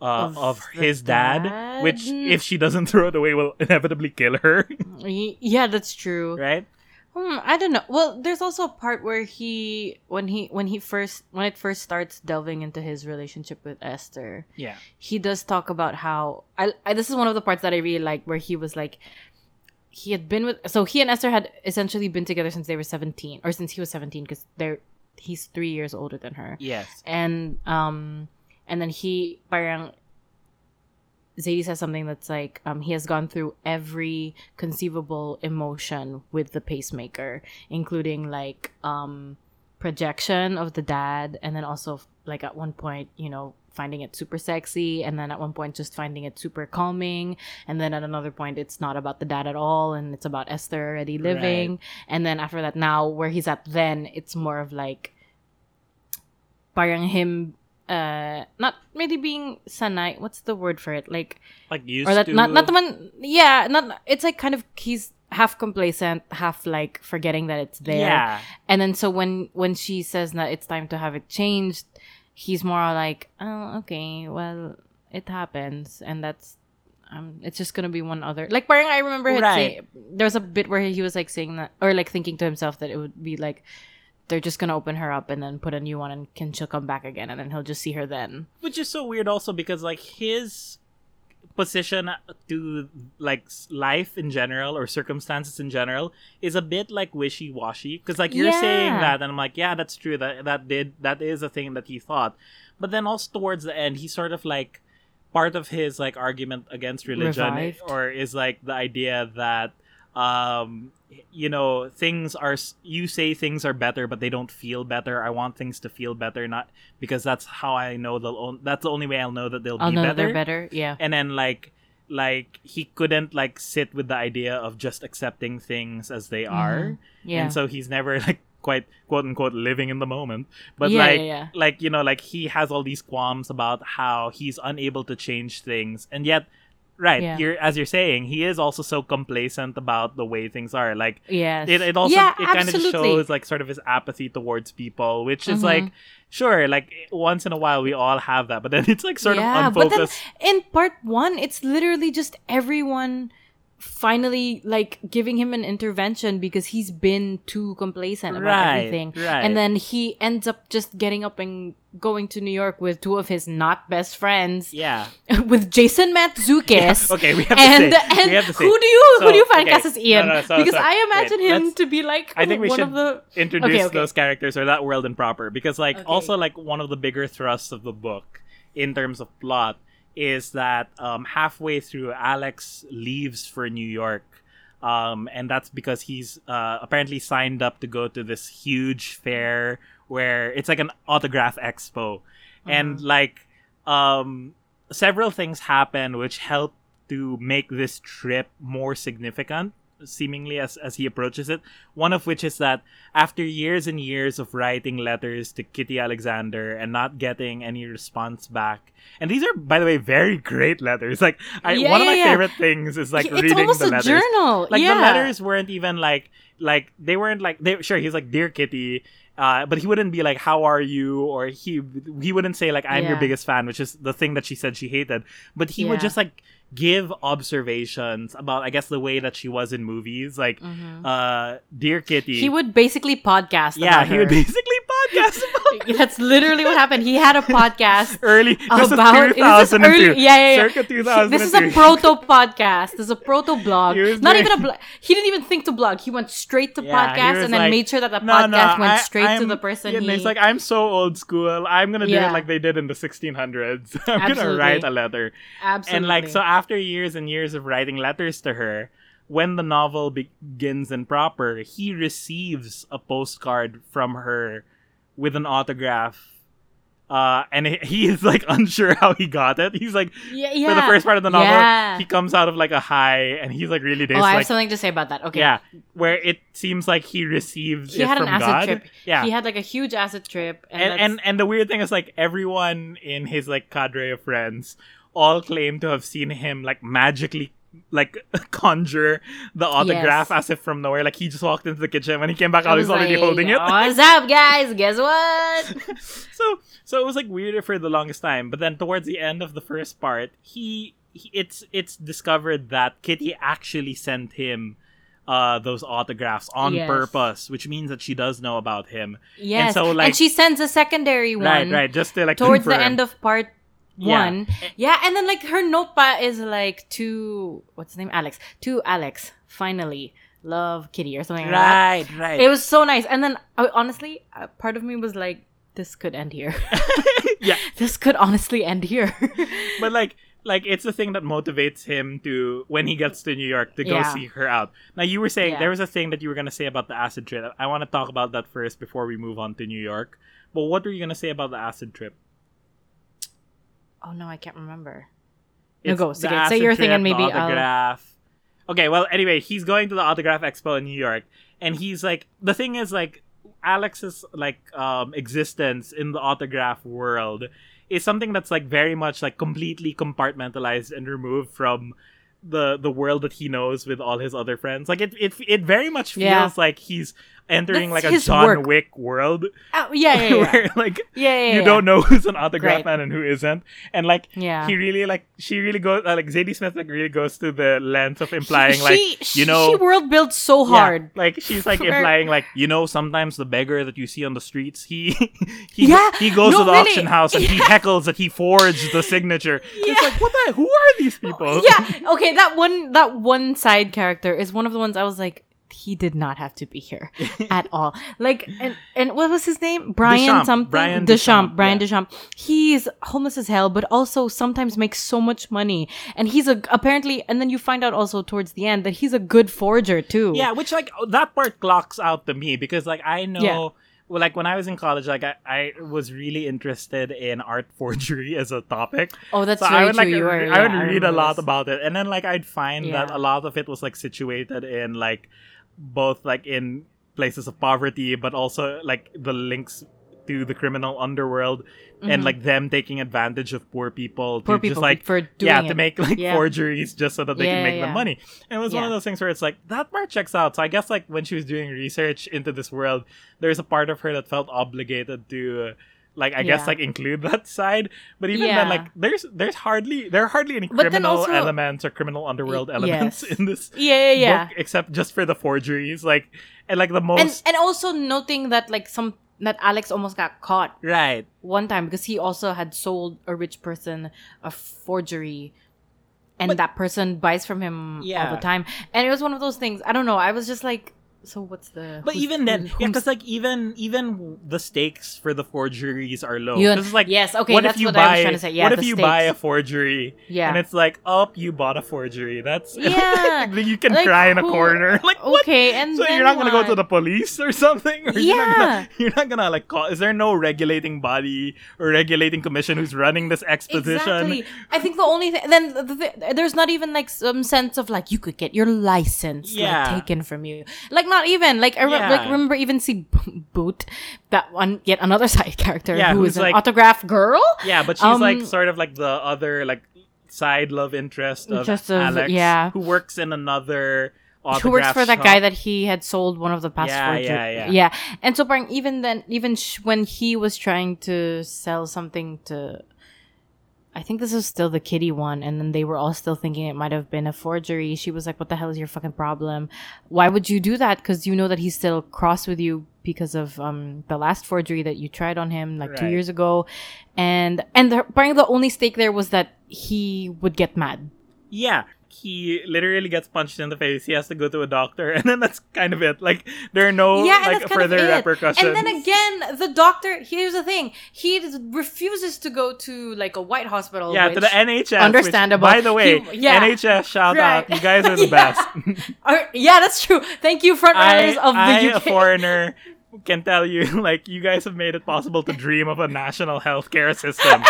A: uh,
B: Of
A: of, his dad,
B: dad?
A: which if she doesn't throw it away will inevitably kill her
B: yeah, that's true.
A: right
B: Hmm, I don't know. Well, there's also a part where he when he when he first when it first starts delving into his relationship with Esther,
A: Yeah.
B: he does talk about how I, I this is one of the parts that I really like where he was like he had been with so he and Esther had essentially been together since they were 17 or since he was 17 because they're he's 3 years older than her.
A: Yes.
B: And um and then he parang Zadie says something that's like um he has gone through every conceivable emotion with the pacemaker, including like um projection of the dad and then also like at one point, you know, finding it super sexy and then at one point just finding it super calming and then at another point it's not about the dad at all and it's about Esther already living. And then after that now where he's at then it's more of like parang him uh not really being sanay what's the word for it like
A: Like used
B: or that
A: to.
B: not not the one yeah not it's like kind of he's half complacent half like forgetting that it's there
A: Yeah.
B: and then so when when she says that it's time to have it changed he's more like oh okay well it happens and that's um it's just gonna be one other like parang I remember
A: Right.
B: say there was a bit where he was like saying that or like thinking to himself that it would be like they're just gonna open her up and then put a new one and can she'll come back again and then he'll just see her then.
A: Which is so weird also because like his position to like life in general or circumstances in general is a bit like wishy-washy. Because like you're saying that and I'm like yeah that's true. That that did that is a thing that he thought. But then also towards the end he sort of like part of his like argument against religion
B: Revived.
A: or is like the idea that um you know things are you say things are better but they don't feel better. I want things to feel better not because that's how i know they'll that's the only way i'll know that they'll
B: I'll
A: be
B: know
A: better.
B: they're better. yeah.
A: And then like like he couldn't like sit with the idea of just accepting things as they are.
B: Yeah.
A: And so he's never like quite quote unquote living in the moment. But
B: Yeah,
A: like
B: yeah, yeah.
A: like you know like he has all these qualms about how he's unable to change things. And yet right
B: Yeah.
A: you're as you're saying he is also so complacent about the way things are like
B: yes
A: it, it also
B: yeah,
A: it kind of shows like sort of his apathy towards people which is
B: Mhm.
A: like sure like once in a while we all have that but then it's like sort
B: yeah,
A: of
B: but then
A: unfocused
B: in part one, it's literally just everyone finally like giving him an intervention because he's been too complacent about
A: Right,
B: everything.
A: right.
B: And then he ends up just getting up and going to New York with two of his not best friends,
A: yeah
B: with Jason Matzukis.
A: okay we have to
B: And,
A: say
B: and
A: we have to say
B: who do you who do you find
A: okay.
B: cast as Ian?
A: No, no, so-
B: because
A: so-
B: I imagine
A: wait,
B: him to be like
A: I think we
B: one
A: should
B: of the
A: introduce
B: Okay, okay.
A: those characters or that world in proper because like also like one of the bigger thrusts of the book in terms of plot is that um, halfway through alex leaves for new york um, and that's because he's uh, apparently signed up to go to this huge fair where it's like an autograph expo. And like um, several things happen which help to make this trip more significant seemingly as, as he approaches it one of which is that after years and years of writing letters to kitty alexander and not getting any response back and these are by the way very great letters like I,
B: Yeah,
A: one of my
B: yeah.
A: favorite things is like
B: it's
A: reading the
B: a
A: letters
B: journal.
A: like
B: yeah.
A: the letters weren't even like like they weren't like they sure he's like dear kitty uh, but he wouldn't be like how are you? Or he he wouldn't say like i'm your biggest fan which is the thing that she said she hated. But he would just like give observations about i guess the way that she was in movies. Like uh dear kitty.
B: Mm-hmm. He would basically podcast.
A: yeah he would basically podcast
B: That's literally what happened. He had a podcast
A: early this
B: about
A: is
B: this is
A: 2002
B: early, yeah, yeah, yeah.
A: circa 2002
B: This is a proto podcast. This is a proto blog.
A: He
B: Not
A: very-
B: even a blog. He didn't even think to blog. He went straight to
A: Yeah,
B: podcast and then
A: like,
B: made sure that the
A: No,
B: podcast
A: no,
B: went
A: I-
B: straight to
A: I'm-
B: the person.
A: Yeah, and
B: he,
A: he's like, I'm so old school. I'm gonna do
B: Yeah.
A: it like they did in the 1600s. I'm gonna write a letter.
B: absolutely.
A: And like, so after years and years of writing letters to her, when the novel begins in proper, he receives a postcard from her with an autograph. Uh, and he- is like unsure how he got it. He's like,
B: yeah, yeah.
A: for the first part of the novel,
B: Yeah.
A: he comes out of like a high, and he's like really
B: oh, I have
A: like,
B: something to say about that. Okay.
A: yeah, where it seems like he received
B: He had an acid
A: God.
B: trip.
A: Yeah,
B: He had like a huge acid trip, and
A: and, and and the weird thing is like everyone in his like cadre of friends all claim to have seen him like magically like conjure the autograph as if from nowhere. Like he just walked into the kitchen when he came back out, he's
B: was
A: already
B: like,
A: holding it.
B: What's up, guys? Guess what?
A: so so it was like weirder for the longest time. But then towards the end of the first part, he, he it's it's discovered that Kitty actually sent him uh, those autographs on
B: Yes.
A: purpose, which means that she does know about him.
B: Yes.
A: so, like-
B: and she sends a secondary one
A: Right, right. Just to like
B: towards the end of part. One. Yeah, and then like her notepad is like to what's his name? Alex. To Alex. Finally, love Kitty or something like that.
A: Right, right.
B: It was so nice. And then honestly, uh, part of me was like, this could end here.
A: yeah,
B: this could honestly end here.
A: but like like it's the thing that motivates him to when he gets to New York to go
B: Yeah.
A: seek her out. Now you were saying
B: Yeah.
A: there was a thing that you were gonna say about the acid trip. I want to talk about that first before we move on to New York. But what were you gonna say about the acid trip?
B: Oh no, I can't remember. No,
A: It's
B: go. Say, your thing and maybe I'll.
A: autograph. Okay, well, anyway, he's going to the autograph expo in New York, and he's like, the thing is, like, Alex's like um existence in the autograph world is something that's like very much like completely compartmentalized and removed from the the world that he knows with all his other friends. Like it it it very much feels
B: Yeah.
A: like he's entering
B: That's
A: like a John
B: work.
A: Wick world
B: Oh, yeah, yeah, yeah.
A: where like
B: yeah, yeah,
A: you
B: yeah.
A: don't know who's an autograph
B: Right.
A: man and who isn't. And like
B: Yeah.
A: he really like she really goes uh, like Zadie Smith like really goes to the length of implying
B: she,
A: like
B: she,
A: you know
B: she world builds so
A: yeah,
B: hard.
A: like she's like implying like you know sometimes the beggar that you see on the streets he he he goes
B: no,
A: to the
B: really.
A: auction house and he heckles that he forged the signature. It's like what the who are these people?
B: yeah. Okay, that one that one side character is one of the ones I was like, he did not have to be here at all. Like and and what was his name? Brian
A: Deschamps.
B: something.
A: Brian
B: Deschamps.
A: Deschamps,
B: Brian
A: yeah.
B: Deschamps. He's homeless as hell, but also sometimes makes so much money. And he's a apparently and then you find out also towards the end that he's a good forger too.
A: Yeah, which like that part clocks out to me because like I know
B: Yeah.
A: well, like when I was in college, like I, I was really interested in art forgery as a topic.
B: Oh, that's
A: so I would like
B: true. You were,
A: I
B: yeah,
A: would
B: I
A: read a lot about it, and then like I'd find that a lot of it was like situated in like both like in places of poverty, but also like the links to the criminal underworld and like them taking advantage of poor people
B: Mm-hmm. Poor
A: to just
B: people
A: like
B: for doing
A: yeah
B: it.
A: to make like
B: Yeah.
A: forgeries just so that they
B: Yeah,
A: can make
B: yeah.
A: the money and it was one of those things where it's like that part checks out so i guess like when she was doing research into this world there's a part of her that felt obligated to uh, like i guess like include that side but even
B: Yeah.
A: then like there's there's hardly there are hardly any criminal
B: also-
A: elements or criminal underworld elements
B: yes.
A: in this
B: Yeah, yeah, yeah.
A: book except just for the forgeries like and like the most
B: and also noting that like some that Alex almost got caught
A: right
B: one time because he also had sold a rich person a forgery and
A: But-
B: that person buys from him
A: yeah.
B: all the time and it was one of those things i don't know i was just like so what's the
A: But even then, yeah, because like even even the stakes for the forgeries are low.
B: You-
A: 'Cause it's like
B: yes, okay,
A: what
B: that's
A: if you
B: what
A: buy,
B: I was trying to say. Yeah,
A: what if you buy a forgery?
B: Yeah.
A: and it's like, oh, you bought a forgery. That's
B: Yeah.
A: you can
B: Like,
A: cry in a
B: who-
A: corner. Like what?
B: okay and
A: So you're not gonna go to the police or something? Or you're not gonna,
B: Yeah.
A: you're not gonna like call. Is there no regulating body or regulating commission who's running this exposition?
B: Exactly. I think the only thing then the, the, there's not even like some sense of like you could get your license
A: Yeah.
B: like taken from you. Like not even like I re-
A: Yeah.
B: like remember even see B- Boot that one yet another side character
A: Yeah,
B: who
A: who's
B: is an
A: like-
B: autograph girl.
A: Yeah, but she's like
B: Um,
A: sort of like the other like side love interest of
B: Just of-
A: Alex,
B: yeah.
A: who works in another.
B: Who works
A: autograph
B: for that
A: shop.
B: guy that he had sold one of the past
A: Yeah,
B: forgery-
A: yeah, yeah.
B: And so parang even then even sh- when he was trying to sell something to I think this was still the kitty one, and then they were all still thinking it might have been a forgery. She was like, "What the hell is your fucking problem? Why would you do that? Because you know that he's still cross with you because of um the last forgery that you tried on him like two years ago, and and the, apparently the only stake there was that he would get mad.
A: Yeah, he literally gets punched in the face. He has to go to a doctor, and then that's kind of it. Like there are no
B: yeah,
A: like further repercussions.
B: And then again, the doctor. Here's the thing: he refuses to go to like a white hospital.
A: yeah, to the NHS. which,
B: Understandable.
A: by the way,
B: He- yeah.
A: NHS shout out. You guys are the
B: Yeah.
A: best.
B: Yeah, that's true. Thank you, front
A: I,
B: of the
A: I,
B: UK.
A: a foreigner, can tell you, like, you guys have made it possible to dream of a national healthcare system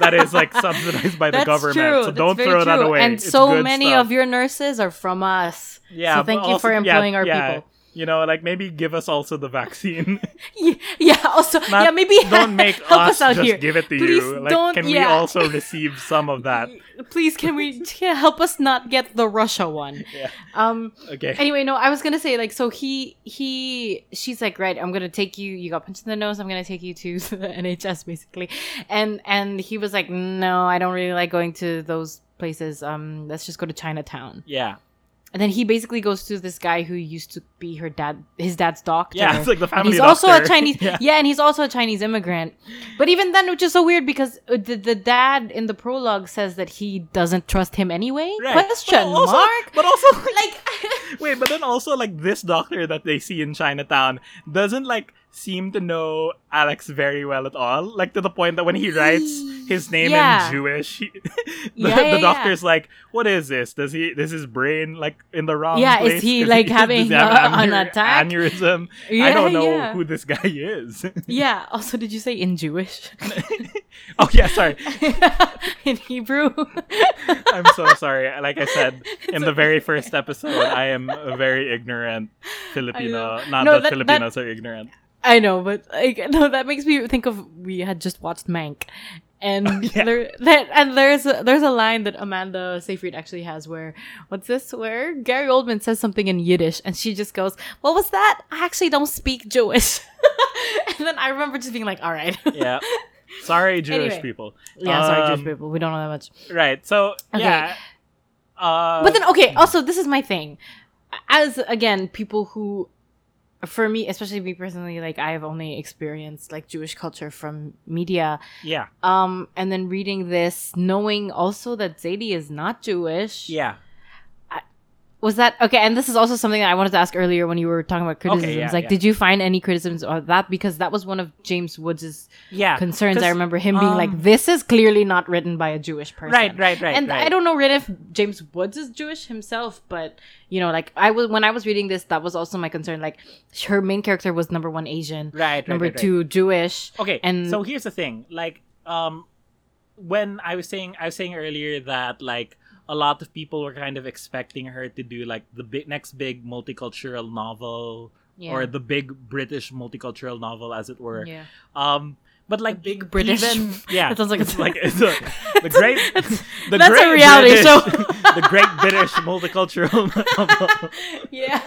A: that is like subsidized by the
B: That's
A: government.
B: true.
A: So
B: That's
A: don't throw that away.
B: And
A: It's
B: so many
A: stuff.
B: of your nurses are from us.
A: yeah.
B: So thank you for
A: yeah,
B: employing our
A: yeah,
B: people.
A: You know, like maybe give us also the vaccine.
B: Yeah, yeah, also,
A: Not-
B: yeah, maybe
A: don't make
B: help
A: us,
B: us out
A: just
B: here.
A: give it to
B: Please
A: you. Like,
B: don't-
A: can we also receive some of that?
B: Please, can we can help us not get the Russia one?
A: Yeah.
B: Um.
A: Okay.
B: Anyway, no, I was gonna say like, so he he she's like, right, I'm gonna take you. You got punched in the nose. I'm gonna take you to the NHS basically, and and he was like, no, I don't really like going to those places. Um, let's just go to Chinatown.
A: Yeah.
B: And then he basically goes to this guy who used to be her dad, his dad's doctor.
A: Yeah, it's like the
B: and
A: family
B: he's also a. Chinese,
A: Yeah.
B: yeah. and he's also a Chinese immigrant. But even then, which is so weird because uh, the, the dad in the prologue says that he doesn't trust him anyway.
A: Right.
B: Question
A: But also-
B: mark.
A: But also,
B: Like,
A: wait, but then also like this doctor that they see in Chinatown doesn't like seem to know Alex very well at all. Like to the point that when he writes his name
B: Yeah.
A: in Jewish, he, the,
B: Yeah,
A: the
B: yeah, yeah.
A: doctor's like, "What is this? Does he? Does his brain like in the wrong?
B: Yeah, is he, like,
A: does
B: having,
A: he have
B: an
A: aneur-
B: attack?
A: Aneurysm? I don't know who this guy is.
B: yeah. Also, did you say in Jewish?
A: oh yeah, sorry.
B: in Hebrew?
A: I'm so sorry. Like I said in the very first episode, I am a very ignorant Filipino. Not
B: No,
A: that,
B: that-
A: Filipinos are ignorant.
B: I know, but like no, that makes me think of we had just watched Mank, and
A: Yeah.
B: there that and there's a, there's a line that Amanda Seyfried actually has where what's this where Gary Oldman says something in Yiddish and she just goes, "What was that? I actually don't speak Jewish." and then I remember just being like, "All right,
A: Yeah. Sorry, Jewish
B: Anyway.
A: people.
B: yeah, sorry,
A: Um,
B: Jewish people, we don't know that much."
A: Right. So
B: Okay.
A: yeah. Uh,
B: But then, okay, also, this is my thing. As, again, people who, for me, especially me personally, like, I have only experienced, like, Jewish culture from media.
A: yeah,
B: Um, and then reading this, knowing also that Zadie is not Jewish.
A: yeah,
B: Was that, okay, and this is also something that I wanted to ask earlier when you were talking about criticisms.
A: yeah,
B: like,
A: yeah.
B: did you find any criticisms of that? Because that was one of James Woods'
A: yeah.
B: concerns. I remember him being like,
A: um,
B: this is clearly not written by a Jewish person.
A: Right, right, right.
B: and
A: right.
B: I don't know really if James Woods is Jewish himself, but you know, like I was when I was reading this, that was also my concern. Like her main character was number one Asian,
A: Right, right,
B: number
A: right, right.
B: two Jewish.
A: Okay,
B: and
A: so here's the thing. Like, um, when I was saying, I was saying earlier that like a lot of people were kind of expecting her to do like the big next big multicultural novel
B: Yeah.
A: or the big British multicultural novel, as it were.
B: yeah,
A: Um, but like
B: big British-
A: even, yeah,
B: That sounds like
A: it's like it's a, the great, the
B: that's a
A: great
B: reality
A: British-
B: show.
A: the Great British Multicultural Novel.
B: yeah.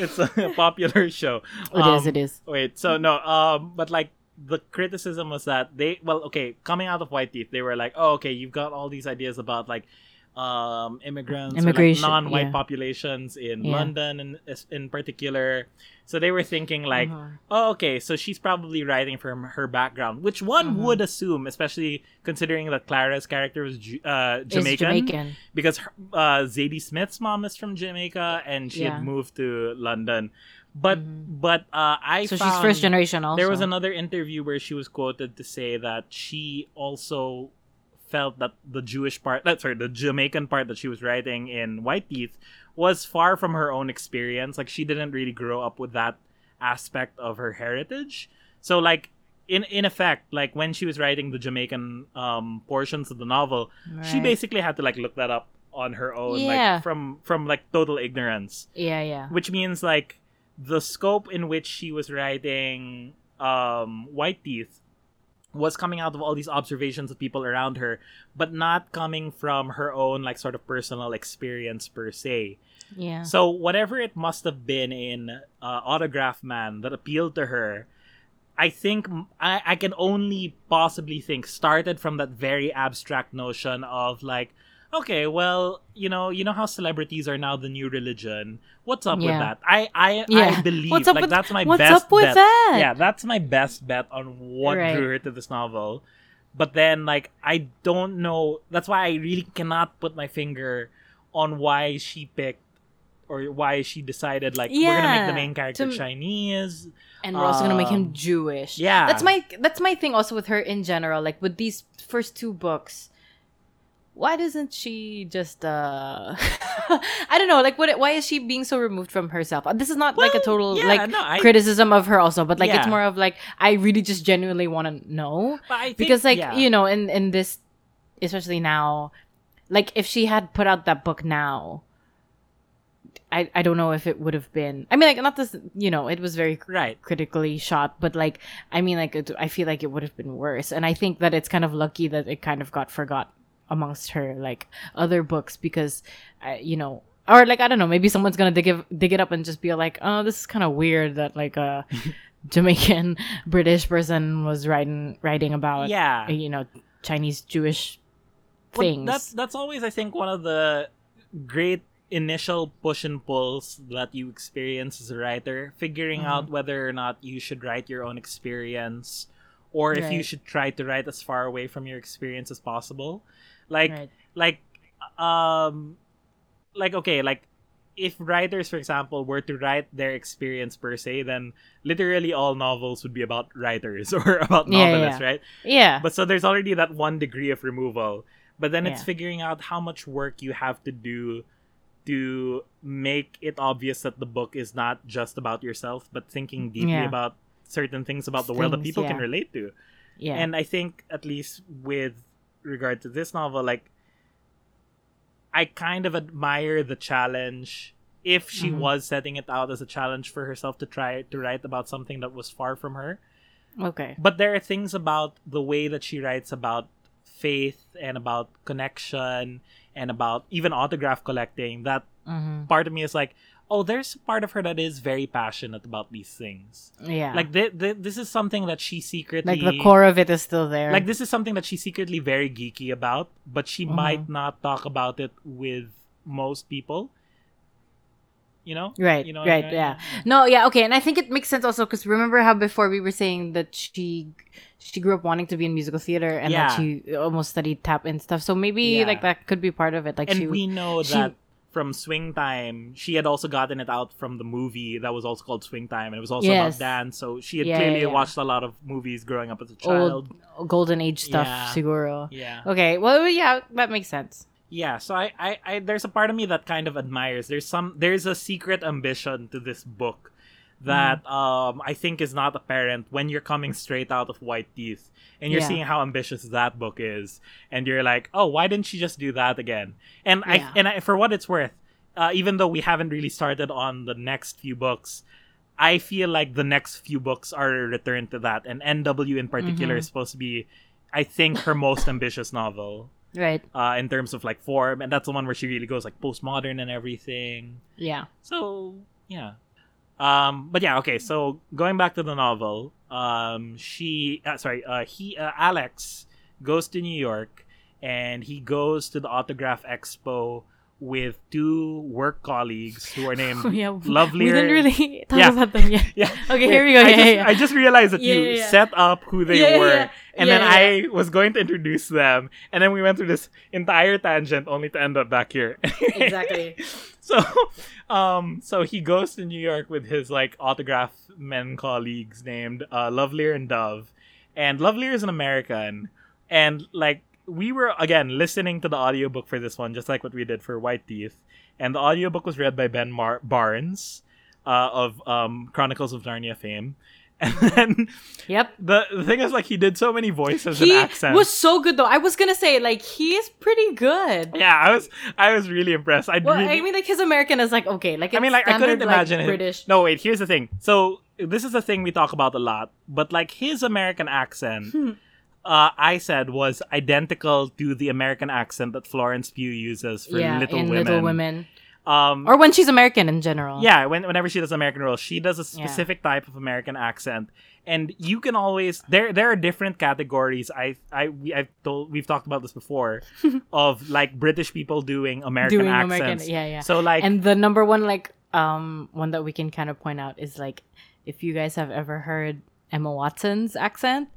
A: It's a popular show.
B: It is.
A: Um,
B: It is.
A: Wait, so no, um, but like the criticism was that they, well, okay, coming out of White Teeth, they were like, oh, okay, you've got all these ideas about like, um, immigrants, like, non-white
B: yeah.
A: populations in
B: Yeah.
A: London, in in particular. So they were thinking like,
B: Mhm.
A: oh, okay, so she's probably writing from her background, which one
B: Mhm.
A: would assume, especially considering that Clara's character was uh, Jamaican,
B: Jamaican.
A: because her, uh, Zadie Smith's mom is from Jamaica and she
B: Yeah.
A: had moved to London. But
B: Mhm.
A: but uh, I
B: So she's first generation. Also,
A: There was another interview where she was quoted to say that she also felt that the Jewish part, that sorry, the Jamaican part that she was writing in White Teeth was far from her own experience. Like she didn't really grow up with that aspect of her heritage. So like in in effect, like when she was writing the Jamaican um portions of the novel, she basically had to like look that up on her own,
B: Yeah.
A: like from from like total ignorance
B: Yeah, yeah.
A: which means like the scope in which she was writing um white teeth was coming out of all these observations of people around her but not coming from her own like sort of personal experience per se
B: Yeah.
A: so whatever it must have been in uh, autograph man that appealed to her i think I, I can only possibly think started from that very abstract notion of like okay well you know you know how celebrities are now the new religion what's up with that i i, I believe
B: What's up
A: like
B: with-
A: that's my
B: what's
A: best
B: up with
A: bet.
B: that?
A: yeah that's my best bet on what
B: Right.
A: drew her to this novel but then like i don't know that's why i really cannot put my finger on why she picked or why she decided like we're gonna make the main character
B: to-
A: Chinese.
B: and we're also gonna make
A: Um,
B: him Jewish.
A: yeah.
B: that's my that's my thing also with her in general. Like with these first two books, why doesn't she just uh I don't know, like what why is she being so removed from herself? This is not like a total
A: yeah,
B: like
A: no, I-
B: criticism of her also, but like it's more of like I really just genuinely want to know
A: think,
B: because like
A: yeah.
B: you know in in this especially now like if she had put out that book now I, I don't know if it would have been I mean like not this you know it was very
A: right.
B: critically shot but like i mean like it, i feel like it would have been worse and i think that it's kind of lucky that it kind of got forgot amongst her like other books because you know or like i don't know maybe someone's gonna dig it, dig it up and just be like oh this is kind of weird that like a jamaican british person was writing writing about
A: Yeah.
B: you know chinese jewish
A: Well,
B: things
A: that's that's always I think one of the great initial push and pulls that you experience as a writer, figuring
B: Mm-hmm.
A: out whether or not you should write your own experience or if you should try to write as far away from your experience as possible. Like
B: Right.
A: like um like okay, like if writers for example were to write their experience per se, then literally all novels would be about writers or about
B: yeah,
A: novelists,
B: yeah.
A: right?
B: Yeah.
A: But so there's already that one degree of removal. But then it's
B: Yeah.
A: figuring out how much work you have to do to make it obvious that the book is not just about yourself, but thinking deeply
B: Yeah.
A: about certain things about the world that
B: Things,
A: people can relate to.
B: yeah.
A: And I think at least with regard to this novel, like I kind of admire the challenge if she
B: Mhm.
A: was setting it out as a challenge for herself to try to write about something that was far from her.
B: okay.
A: But there are things about the way that she writes about faith and about connection and about even autograph collecting that
B: hmm
A: part of me is like, oh, there's a part of her that is very passionate about these things.
B: Yeah.
A: Like th- th- this is something that she secretly
B: like the core of it is still there.
A: like this is something that she's secretly very geeky about, but she
B: Mhm.
A: might not talk about it with most people. You know?
B: Right,
A: You know,
B: right, yeah. No, yeah, okay, and I think it makes sense also because remember how before we were saying that she she grew up wanting to be in musical theater and
A: Yeah.
B: that she almost studied tap and stuff. So maybe
A: Yeah.
B: like that could be part of it. Like
A: and
B: she,
A: we know
B: she-
A: that from Swing Time, she had also gotten it out from the movie that was also called Swing Time, and it was also
B: Yes.
A: about dance. So she had
B: Yeah,
A: clearly
B: yeah, yeah.
A: watched a lot of movies growing up as a child.
B: old golden age stuff,
A: Yeah.
B: siguro.
A: Yeah,
B: Okay, well, yeah, that makes sense.
A: yeah. So I, I, I, there's a part of me that kind of admires. There's some, there's a secret ambition to this book that
B: Mm.
A: um I think is not apparent when you're coming straight out of White Teeth and you're
B: Yeah.
A: seeing how ambitious that book is, and you're like, oh, why didn't she just do that again? And
B: Yeah.
A: I, and I, for what it's worth, uh, even though we haven't really started on the next few books, I feel like the next few books are a return to that, and NW in particular
B: Mhm.
A: is supposed to be, I think, her most ambitious novel
B: Right.
A: uh, in terms of like form, and that's the one where she really goes like postmodern and everything.
B: Yeah.
A: So yeah, um, but yeah, okay. So going back to the novel, um, she, uh, sorry, uh, he, uh, Alex goes to New York, and he goes to the autograph expo with two work colleagues who are named
B: Oh, yeah.
A: Lovelear.
B: We didn't really talk
A: Yeah.
B: about them yet.
A: Yeah.
B: Okay, here we go.
A: I,
B: Yeah,
A: just. I just realized that you set up who they were, and then I was going to introduce them, and then we went through this entire tangent only to end up back here.
B: Exactly.
A: so, um, so he goes to New York with his like autograph men colleagues named uh, Lovelear and Dove, and Lovelear is an American, and like we were again listening to the audiobook for this one, just like what we did for White Teeth, and the audiobook was read by Ben Mar- Barnes, uh, of um, Chronicles of Narnia fame, and then
B: Yep.
A: the, the thing is like he did so many voices
B: He
A: and accents.
B: was so good though. I was gonna say like he is pretty good.
A: yeah, I was I was really impressed. I
B: Well,
A: really
B: I mean, like his American is like okay, like
A: I mean,
B: it's
A: like I couldn't
B: standard, like,
A: imagine.
B: British.
A: No, wait. Here's the thing. So this is a thing we talk about a lot, but like his American accent,
B: Hmm.
A: Uh, I said was identical to the American accent that Florence Pugh uses for
B: yeah,
A: Little
B: in
A: Women.
B: Little Women,
A: Um,
B: or when she's American in general.
A: yeah, when, whenever she does American roles, she does a
B: Yeah.
A: specific type of American accent, and you can always there there are different categories. I I we, I've told we've talked about this before of like British people doing American
B: doing
A: accents.
B: American. Yeah, yeah.
A: So like
B: and the number one like um one that we can kind of point out is like if you guys have ever heard Emma Watson's accent,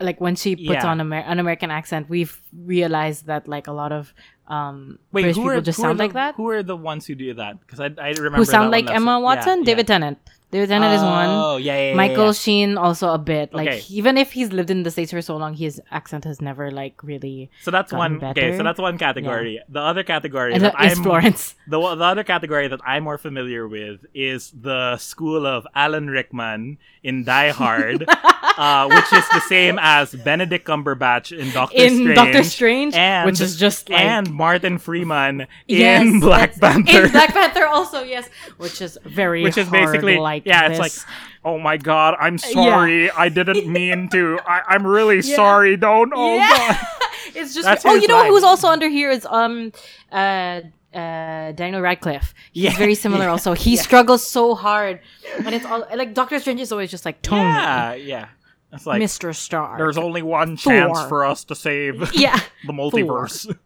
B: like when she puts
A: Yeah.
B: on Amer- an American accent, we've realized that like a lot of um
A: Wait,
B: British people
A: are,
B: just sound
A: the,
B: like that.
A: Who are the ones who do that? Because I, I remember
B: Who sound like Emma Watson?
A: yeah.
B: David Tennant. David Tennant is one.
A: Oh, yeah, yeah, yeah,
B: Michael
A: yeah.
B: Sheen also a bit. Like
A: Okay.
B: even if he's lived in the states for so long, his accent has never like really.
A: So that's one. Okay, so that's one category. The other category
B: And
A: that
B: is
A: I'm
B: Florence.
A: the the other category that I'm more familiar with is the school of Alan Rickman in Die Hard, uh, which is the same as Benedict Cumberbatch in Doctor
B: in
A: Strange,
B: Doctor Strange,
A: and
B: which is just like
A: and Martin Freeman
B: Yes,
A: in Black Panther.
B: In Black Panther also, yes, which is very
A: which is basically
B: like
A: yeah
B: this.
A: it's like oh my god i'm sorry i didn't mean to I, i'm really
B: Yeah.
A: sorry don't oh
B: yeah.
A: god
B: it's just
A: That's
B: oh, you know
A: line.
B: who's also under here is um uh uh Daniel Radcliffe. He's
A: Yeah,
B: very similar.
A: yeah,
B: Also, he struggles so hard, and it's all like Doctor Strange is always just like Tony,
A: yeah yeah it's like
B: Mr. Star.
A: there's only one chance
B: Thor.
A: for us to save
B: yeah,
A: the multiverse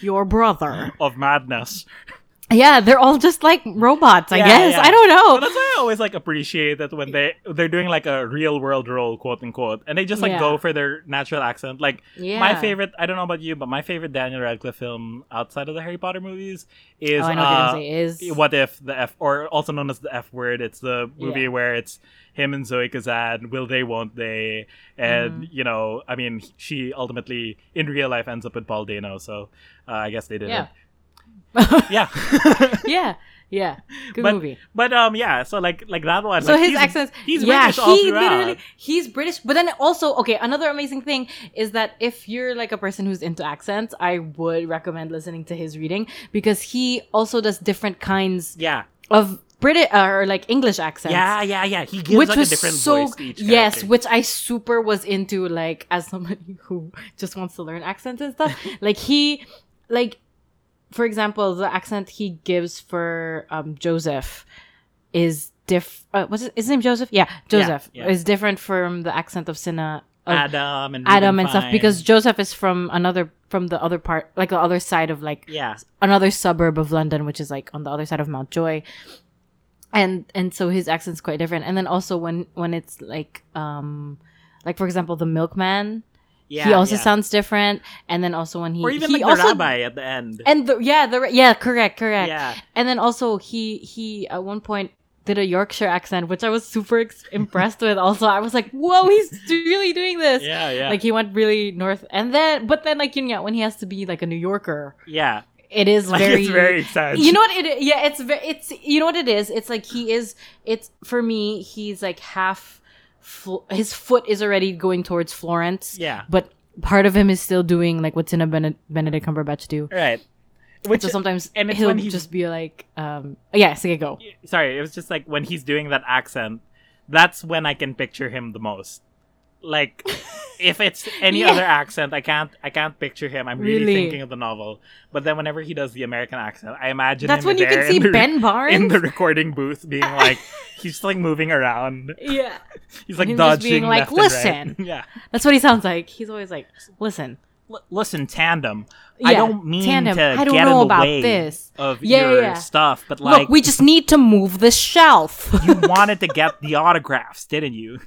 B: your brother.
A: of madness
B: Yeah, they're all just like robots, I
A: Yeah,
B: guess.
A: yeah.
B: I don't know.
A: That's why I always like appreciate that when they they're doing like a real world role, quote unquote, and they just like
B: Yeah.
A: go for their natural accent. Like my favorite, I don't know about you, but my favorite Daniel Radcliffe film outside of the Harry Potter movies is
B: Oh, I know what
A: uh,
B: is
A: What if the F, or also known as the F word? It's the movie where it's him and Zoe Kazan. Will they? Won't they? And
B: Mm-hmm.
A: you know, I mean, she ultimately in real life ends up with Paul Dano. So uh, I guess they did
B: Yeah.
A: it. Yeah.
B: yeah, yeah. Good
A: But-
B: movie.
A: but um, yeah. So like like that one.
B: So
A: like,
B: his
A: he's,
B: accents,
A: He's
B: yeah,
A: British
B: he literally he's British. But then also, okay, another amazing thing is that if you're like a person who's into accents, I would recommend listening to his reading because he also does different kinds
A: Yeah.
B: of British or like English accents.
A: Yeah, yeah, yeah. He gives
B: which
A: like a different
B: so
A: voice to each
B: yes,
A: character.
B: which I super was into like as somebody who just wants to learn accents and stuff. like he like for example, the accent he gives for um Joseph is diff uh, what's it, is his name Joseph? Yeah, Joseph
A: yeah.
B: is different from the accent of Sina of
A: Adam and
B: Adam and stuff because Joseph is from another from the other part like the other side of like
A: yeah,
B: another suburb of London, which is like on the other side of Mountjoy. And and so his accent's quite different. And then also when when it's like um like for example the milkman,
A: yeah,
B: he also
A: yeah.
B: sounds different. And then also when he
A: or even
B: he
A: like
B: also
A: the rabbi at the end.
B: and the yeah the yeah correct correct.
A: Yeah,
B: And then also he he at one point did a Yorkshire accent, which I was super ex- impressed with. Also, I was like, "Whoa, he's really doing this!"
A: yeah, yeah,
B: Like he went really north, and then but then like you know when he has to be like a New Yorker,
A: yeah.
B: it is
A: Like
B: very
A: it's very sad.
B: you know what it yeah it's ve- it's you know what it is it's like he is it's for me he's like half fl- his foot is already going towards florence
A: Yeah,
B: but part of him is still doing like what Tina Bene- benedict cumberbatch do
A: right. Which
B: so sometimes
A: and
B: he'll just be like um yeah okay go
A: sorry, it was just like when he's doing that accent. That's when I can picture him the most. Like, if it's any
B: Yeah.
A: other accent, I can't. I can't picture him. I'm really,
B: Really?
A: thinking of the novel. But then whenever he does the American accent, I imagine
B: that's when you can see
A: the,
B: ben barnes
A: in the recording booth, being like, he's just like moving around.
B: yeah
A: He's like dodging.
B: being like,
A: and right.
B: "Listen."
A: yeah.
B: that's what he sounds like he's always like listen
A: L- listen, tandem. I don't mean
B: tandem.
A: to
B: I don't
A: get
B: know
A: in the
B: about
A: way
B: this.
A: of
B: Yeah,
A: your
B: yeah.
A: stuff, but like
B: look we just need to move this shelf
A: you wanted to get the autographs, didn't you?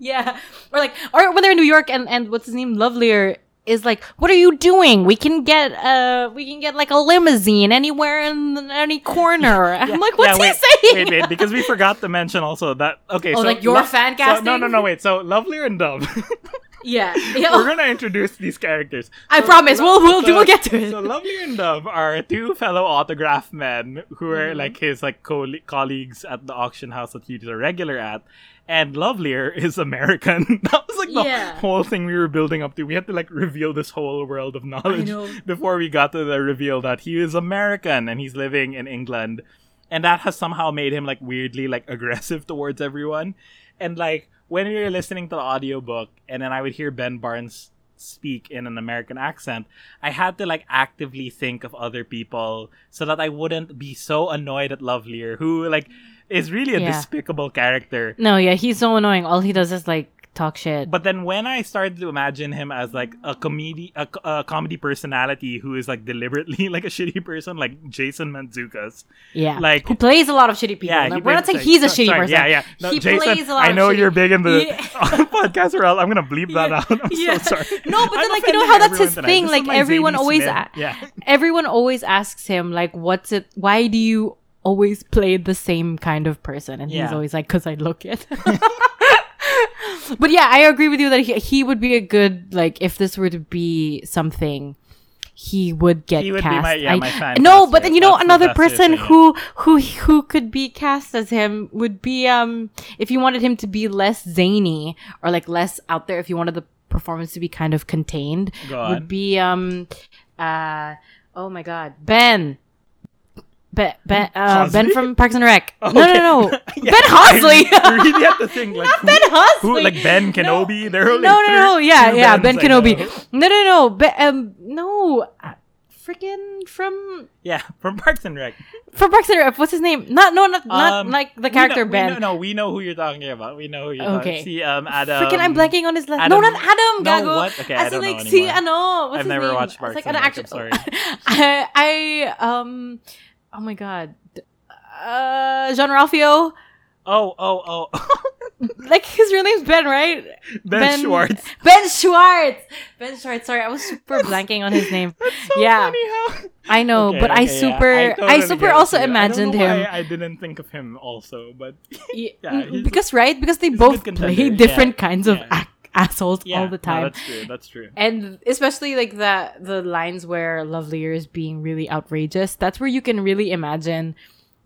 B: Yeah. Or like or when they're in New York and and what's his name Lovelear is like, "What are you doing? We can get uh we can get like a limousine anywhere in any corner." I'm like, "What's
A: Yeah, wait,
B: he saying?"
A: Wait, wait, because we forgot to mention also that. Okay,
B: Oh,
A: so
B: like your
A: Lo-
B: fan
A: so- no, no, no. Wait. So Lovelear and Dove.
B: yeah. yeah.
A: We're gonna introduce these characters.
B: I
A: So-
B: promise. We'll we'll,
A: so-
B: we'll get to it.
A: So Lovelear and Dove are two fellow autograph men who are
B: Mm-hmm.
A: like his like co- colleagues at the auction house that he's a regular at. And Lovelear is American. that was like the
B: Yeah.
A: whole thing we were building up to. We had to like reveal this whole world of knowledge before we got to the reveal that he is American and he's living in England. And that has somehow made him like weirdly like aggressive towards everyone. And like when we were listening to the audiobook and then I would hear Ben Barnes speak in an American accent, I had to like actively think of other people so that I wouldn't be so annoyed at Lovelear, who like is really a
B: Yeah.
A: despicable character.
B: No, yeah, he's so annoying. All he does is like talk shit.
A: But then when I started to imagine him as like a comedy, a, a comedy personality who is like deliberately like a shitty person, like Jason Mantzoukas.
B: yeah.
A: like-
B: who plays a lot of shitty people.
A: Yeah,
B: Like, we're not saying he's a
A: sorry,
B: shitty
A: sorry,
B: person.
A: Yeah, yeah. No,
B: he
A: Jason,
B: plays a lot
A: I know you're big in the
B: Yeah.
A: podcast, or else I'm gonna bleep that
B: Yeah.
A: out. I'm
B: Yeah.
A: so sorry.
B: No, but then,
A: I'm
B: like, you know how that's his
A: tonight.
B: thing,
A: This
B: like, everyone
A: Zadie
B: always a-
A: yeah.
B: everyone always asks him like what's it why do you always play the same kind of person and he's always like because i look it but yeah i agree with you that he, he would be a good like if this were to be something he would get
A: He would
B: cast.
A: my- yeah,
B: I- no, but then you know another
A: best way of
B: person who who who could be cast as him would be um if you wanted him to be less zany or like less out there. If you wanted the performance to be kind of contained, would be um uh oh my god Ben. Ben, ben, uh, Ben from Parks and Rec.
A: Oh,
B: No, no, no.
A: Yeah,
B: Ben Hosley.
A: I really have to think like who,
B: Ben Hosley.
A: who like Ben Kenobi. Are only
B: no, no, no. Yeah, yeah. Ben
A: I
B: Kenobi.
A: know.
B: No, no, no. Be, um, no. Uh, Freaking from
A: Yeah, from Parks and Rec.
B: from Parks and Rec. What's his name? Not no, not not
A: Um,
B: like the character
A: know,
B: Ben.
A: Know, no, we know who you're talking about. We know who you're
B: Okay.
A: talking. See, um, Adam.
B: Freaking, I'm blanking on his last.
A: Adam-
B: no, not Adam.
A: No,
B: Gago.
A: what? Okay, I
B: in,
A: don't know
B: like, see,
A: anymore.
B: ano, what's
A: I've
B: his
A: never
B: name?
A: watched
B: It's
A: Parks
B: like
A: and
B: an
A: Rec,
B: actor.
A: I'm sorry.
B: I, I um. Oh my god, uh, Jean Ralphio.
A: Oh, oh, oh.
B: Like his real name's Ben, right?
A: ben, Schwartz.
B: Ben Schwartz. Ben Schwartz. Sorry, I was super blanking on his name.
A: So
B: Yeah.
A: how.
B: I know,
A: Okay,
B: but I
A: okay, yeah.
B: super, I,
A: totally
B: super also. Imagined
A: why
B: him.
A: I didn't think of him also, but
B: Yeah,
A: Yeah,
B: because right, because they both play different
A: yeah,
B: kinds of
A: yeah.
B: ac- assholes
A: yeah,
B: all the
A: no,
B: time.
A: that's true. That's true.
B: and especially like the the lines where Lovelear is being really outrageous. That's where you can really imagine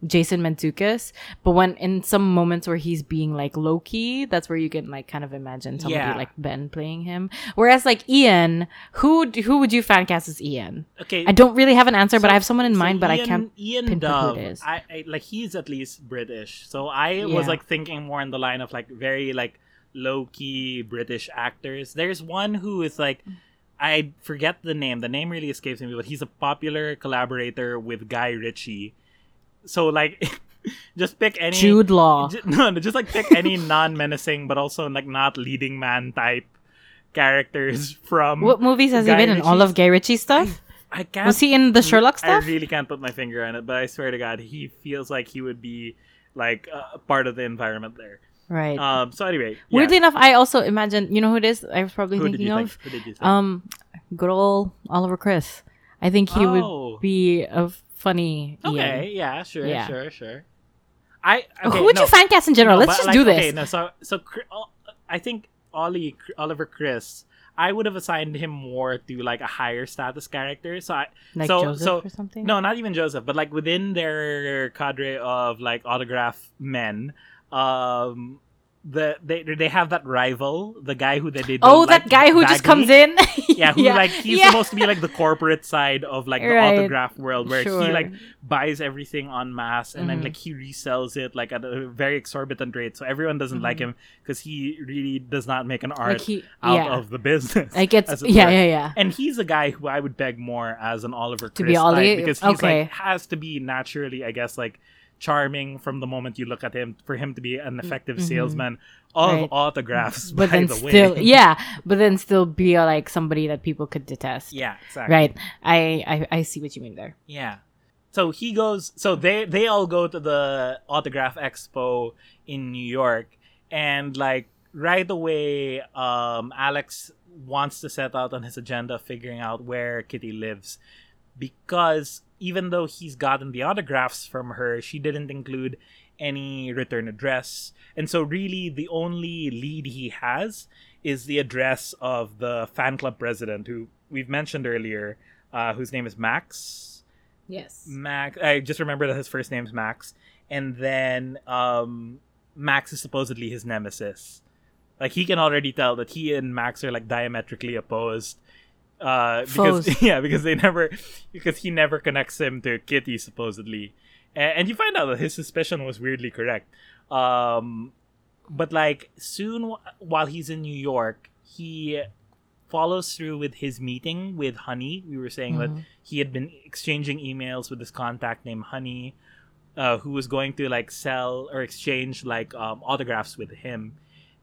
B: Jason Mantzoukas. But when in some moments where he's being like low key, that's where you can like kind of imagine somebody
A: Yeah.
B: like Ben playing him. Whereas like Ian, who who would you fan cast as Ian?
A: Okay,
B: I don't really have an answer, but I have someone in
A: so
B: mind, but I can't.
A: Ian
B: pinpoint who it is.
A: I, I like he's at least British, so I was like thinking more in the line of like very like low key British actors. There's one who is like. I forget the name. The name really escapes me, but he's a popular collaborator with Guy Ritchie. So like, just pick any
B: Jude Law.
A: Ju- no, just like pick any non-menacing but also like not leading man type characters from.
B: What movies has he
A: Guy
B: been in? All of Guy Ritchie stuff?
A: I can't.
B: Was he in the Sherlock stuff?
A: I really can't put my finger on it, but I swear to God, he feels like he would be like a part of the environment there.
B: Right.
A: Um. So anyway, yeah.
B: Weirdly enough, I also imagine. You know who it is? I was probably
A: who did
B: thinking
A: you
B: of.
A: think? Who did you think?
B: Um, good old Oliver Chris. I think he
A: Oh.
B: would be a funny. Ian.
A: okay. Yeah. Sure.
B: Yeah.
A: Sure. Sure. I. Okay,
B: who would
A: no,
B: you fan cast in general?
A: no,
B: Let's just
A: like,
B: do this.
A: Okay. No. So so oh, I think Ollie Oliver Chris. I would have assigned him more to like a higher status character. So I
B: like
A: so
B: Joseph
A: so
B: or something.
A: No, not even Joseph, but like within their cadre of like autograph men, um, the they they have that rival, the guy who they, did.
B: Oh,
A: like,
B: that guy who just comes in.
A: Yeah, who like he's
B: yeah.
A: supposed to be like the corporate side of like the
B: Right.
A: autograph world, where he like buys everything en masse and then
B: Mhm.
A: like he resells it like at a very exorbitant rate. So everyone doesn't like him because he really does not make an art
B: like he,
A: out
B: yeah.
A: of the business.
B: like it's
A: it
B: yeah,
A: were.
B: yeah, yeah.
A: And he's a guy who I would beg more as an Oliver
B: To
A: Chris
B: be Ollie?
A: because he's
B: Okay.
A: like has to be naturally, I guess, like charming from the moment you look at him for him to be an effective
B: Mhm.
A: salesman of
B: Right.
A: autographs.
B: But then
A: the
B: still, yeah. But then still be like somebody that people could detest.
A: yeah, exactly.
B: Right. I, I I see what you mean there.
A: Yeah. So he goes. So they they all go to the autograph expo in New York, and like right away, um, Alex wants to set out on his agenda, figuring out where Kitty lives, because even though he's gotten the autographs from her, she didn't include any return address, and so really the only lead he has is the address of the fan club president, who we've mentioned earlier, uh, whose name is Max.
B: Yes.
A: Max. I just remember that his first name's Max, and then um, Max is supposedly his nemesis. Like he can already tell that he and Max are like diametrically opposed. Uh, because
B: Foes.
A: yeah, because they never, because he never connects him to Kitty supposedly, and, and you find out that his suspicion was weirdly correct. Um, but like soon wh- while he's in New York, he follows through with his meeting with Honey. We were saying that
B: Mhm.
A: he had been exchanging emails with this contact named Honey, uh, who was going to like sell or exchange like um, autographs with him.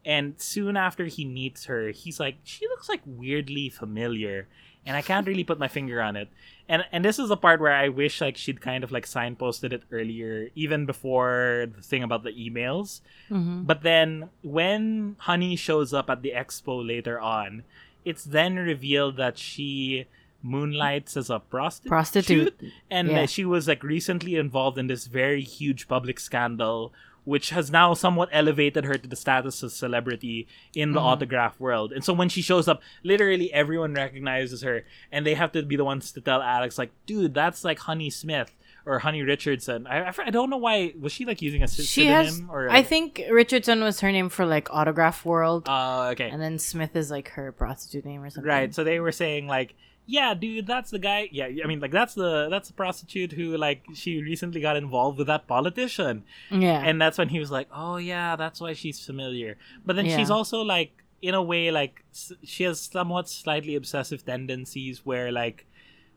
A: And soon after he meets her, he's like, she looks like weirdly familiar, and I can't really put my finger on it. And and this is the part where I wish like she'd kind of like signposted it earlier, even before the thing about the emails.
B: Mhm.
A: But then when Honey shows up at the expo later on, it's then revealed that she moonlights as a prostitute.
B: Prostitute.
A: And
B: Yeah.
A: she was like recently involved in this very huge public scandal, which has now somewhat elevated her to the status of celebrity in the
B: Mhm.
A: autograph world. And so when she shows up, literally everyone recognizes her, and they have to be the ones to tell Alex, like, dude, that's like Honey Smith or Honey Richardson. I, I, I don't know why was she like using a sy-
B: She
A: pseudonym
B: has.
A: or
B: I think Richardson was her name for like Autograph World,
A: Uh, okay.
B: and then Smith is like her prostitute name or something.
A: Right. So they were saying like, yeah, dude, that's the guy. Yeah, I mean, like that's the that's the prostitute who like she recently got involved with that politician,
B: Yeah.
A: and that's when he was like, oh yeah, that's why she's familiar. But then she's also like, in a way, like she has somewhat slightly obsessive tendencies where like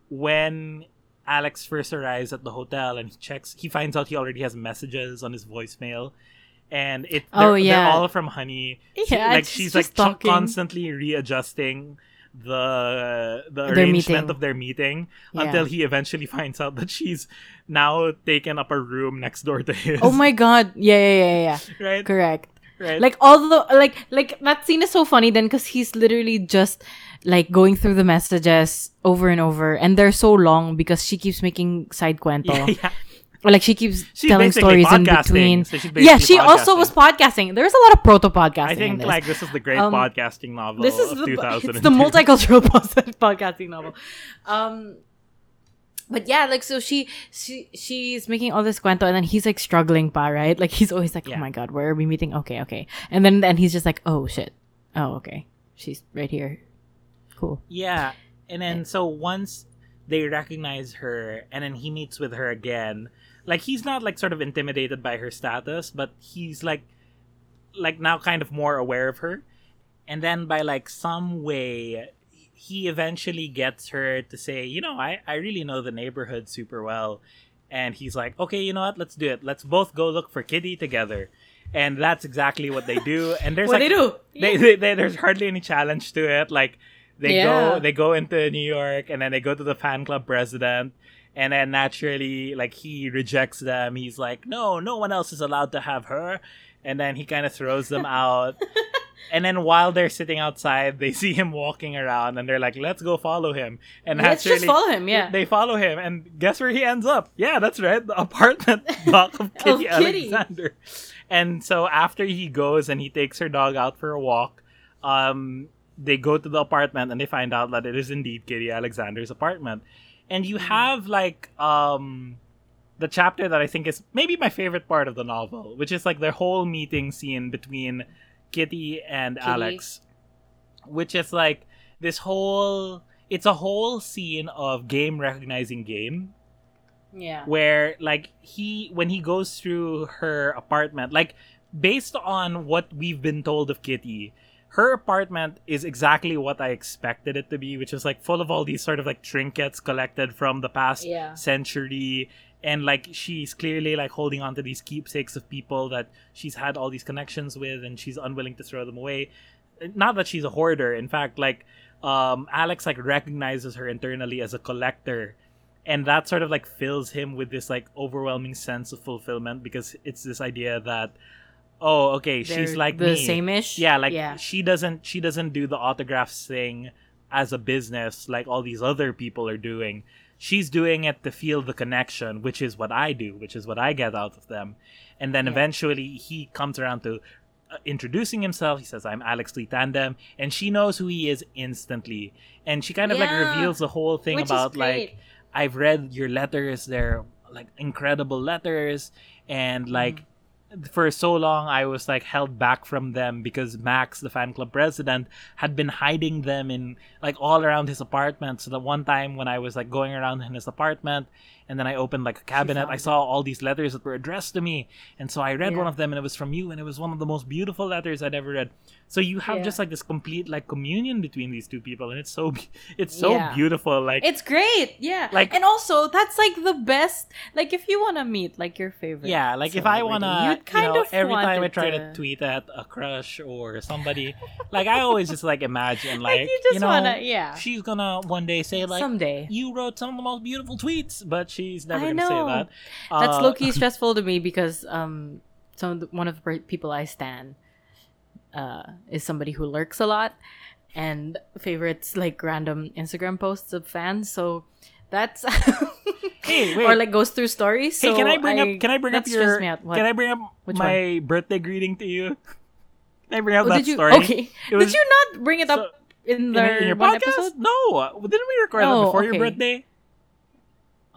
A: when Alex first arrives at the hotel and he checks, he finds out he already has messages on his voicemail. And it,
B: Oh,
A: they're,
B: yeah.
A: they're all from Honey. She-
B: Yeah,
A: like
B: it's
A: she's like
B: talking.
A: constantly readjusting the the
B: Their
A: arrangement
B: meeting.
A: of their meeting
B: Yeah.
A: until he eventually finds out that she's now taken up a room next door to his.
B: Oh my god. Yeah, yeah, yeah, yeah.
A: right,
B: Correct.
A: right.
B: Like all the like like that scene is so funny then because he's literally just like going through the messages over and over and they're so long because she keeps making side cuento.
A: yeah, yeah.
B: Like she keeps
A: She's
B: telling stories in between.
A: so
B: yeah, she also was podcasting. There's a lot of proto podcasting.
A: I
B: in
A: think
B: this.
A: like this is the great
B: Um,
A: podcasting novel
B: this is
A: of
B: the
A: 2002.
B: it's the multicultural podcasting novel. Um, but yeah, like so she she she's making all this cuento and then he's like struggling pa right? Like he's always like,
A: Yeah.
B: oh my god, where are we meeting? Okay, okay, and then then he's just like, oh shit, oh okay, she's right here, cool.
A: Yeah. And then so once they recognize her and then he meets with her again, like he's not like sort of intimidated by her status, but he's like like now kind of more aware of her. And then by like some way he eventually gets her to say, you know, I, I really know the neighborhood super well. And he's like, okay, you know what? Let's do it. Let's both go look for Kitty together. And that's exactly what they do. And there's
B: What
A: like,
B: they do?
A: they, they, they- there's hardly any challenge to it. Like they
B: Yeah.
A: go they go into New York and then they go to the fan club president and then naturally like he rejects them. He's like, "No, no one else is allowed to have her." And then he kind of throws them out. And then while they're sitting outside, they see him walking around and they're like, "Let's go follow him." And
B: Let's just follow him, yeah.
A: They follow him and guess where he ends up? Yeah, that's right. The apartment block of Kitty
B: Kitty.
A: Alexander. And so after he goes and he takes her dog out for a walk, um, they go to the apartment and they find out that it is indeed Kitty Alexander's apartment. And you have like um the chapter that I think is maybe my favorite part of the novel, which is like the whole meeting scene between Kitty and
B: Kitty.
A: Alex. Which is like this whole it's a whole scene of game recognizing game
B: Yeah.
A: where like he when he goes through her apartment like based on what we've been told of kitty her apartment is exactly what i expected it to be which is like full of all these sort of like trinkets collected from the past
B: Yeah.
A: century. And like she's clearly like holding on to these keepsakes of people that she's had all these connections with and she's unwilling to throw them away. Not that she's a hoarder. In fact like um alex like recognizes her internally as a collector. And that sort of like fills him with this like overwhelming sense of fulfillment because it's this idea that oh okay she's like
B: the
A: me
B: same-ish?
A: yeah like
B: Yeah.
A: she doesn't she doesn't do the autographs thing as a business like all these other people are doing she's doing it to feel the connection which is what i do which is what i get out of them and then
B: Yeah.
A: eventually he comes around to uh, introducing himself he says i'm Alex Li Tandem and she knows who he is instantly and she kind of like reveals the whole thing about like. I've read your letters. They're like incredible letters, and like for so long I was like held back from them because Max, the fan club president, had been hiding them in like all around his apartment. So the one time when I was like going around in his apartment, and then I opened like a cabinet, I saw all these letters that were addressed to me, and so I read
B: Yeah.
A: one of them, and it was from you, and it was one of the most beautiful letters I'd ever read. So you have
B: Yeah.
A: just like this complete like communion between these two people, and it's so it's so
B: Yeah.
A: beautiful. Like
B: It's great, yeah.
A: Like-
B: and also that's like the best. Like if you want to meet like your favorite,
A: Yeah, like if I wanna,
B: you'd kind
A: you know,
B: of
A: every time I try to... tweet at a crush or somebody, like I always just like imagine, like,
B: Like, you just
A: know,
B: wanna- yeah.
A: she's gonna one day say like,
B: someday.
A: you wrote some of the most beautiful tweets, but she's never gonna say
B: know.
A: that.
B: That's
A: Uh,
B: low key stressful to me because um, some of the, one of the people I stan uh is somebody who lurks a lot and favorites like random Instagram posts of fans. So that's
A: Hey, wait.
B: or like goes through stories.
A: Hey,
B: so
A: can I bring up? Can I bring up your?
B: Me out. What?
A: Can I bring up
B: Which
A: my birthday greeting to you? Can I bring up
B: Oh,
A: that
B: you?
A: story?
B: Okay.
A: Was-
B: did you not bring it up
A: so-
B: in
A: in,
B: the
A: in your
B: one
A: podcast?
B: episode?
A: No, didn't we record that
B: Oh,
A: before your birthday?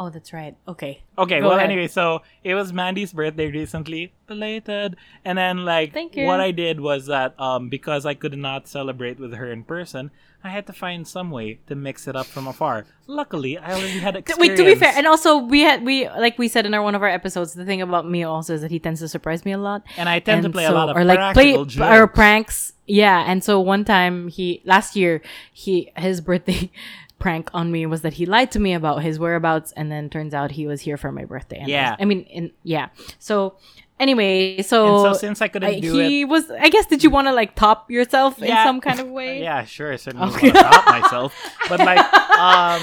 B: Oh, that's right. Okay.
A: Okay,
B: Go
A: well,
B: ahead.
A: anyway, so it was Mandy's birthday recently, belated, and then like
B: Thank you.
A: what I did was that um because I could not celebrate with her in person, I had to find some way to mix it up from afar. Luckily, I already had experience.
B: Wait, to be fair, and also we had we like we said in our one of our episodes, the thing about me also is that he tends to surprise me a lot.
A: And I tend to
B: And
A: play a lot of
B: or like play
A: practical
B: or
A: jokes.
B: pranks. Yeah, and so one time he last year he his birthday prank on me was that he lied to me about his whereabouts, and then turns out he was here for my birthday. And I
A: Yeah.
B: was- I mean, in yeah. So Anyway,
A: And
B: so,
A: so since I couldn't
B: I-
A: do it,
B: he was. I guess did you want to like top yourself in some kind of way?
A: yeah, sure, I certainly
B: Okay.
A: want to stop myself. But like, um,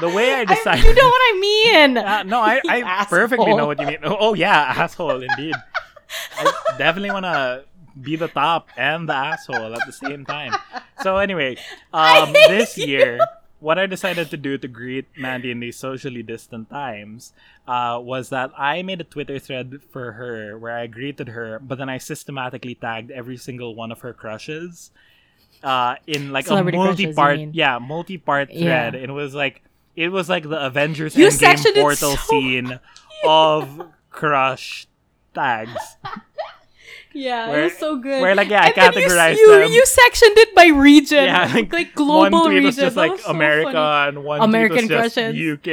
A: the way I
B: I-
A: decided,
B: you know what I mean.
A: Uh, no, I, I perfectly know what you mean. Oh, oh, yeah, asshole, indeed. I definitely want to be the top and the asshole at the same time. So anyway, um, this
B: you.
A: year, what I decided to do to greet Mandy in these socially distant times uh, was that I made a Twitter thread for her where I greeted her, but then I systematically tagged every single one of her crushes uh, in like
B: Celebrity
A: a multi-part,
B: mean?
A: yeah, multi-part
B: Yeah.
A: thread. It was like it was like the Avengers
B: You
A: Endgame portal
B: so-
A: scene of crush tags.
B: Yeah,
A: Where-
B: it was so good.
A: where, like, yeah, I
B: then you-
A: them.
B: You sectioned it by region.
A: Yeah,
B: like,
A: like,
B: global
A: one tweet
B: region.
A: was just like
B: was
A: America,
B: funny.
A: and one
B: American
A: tweet was just. UK.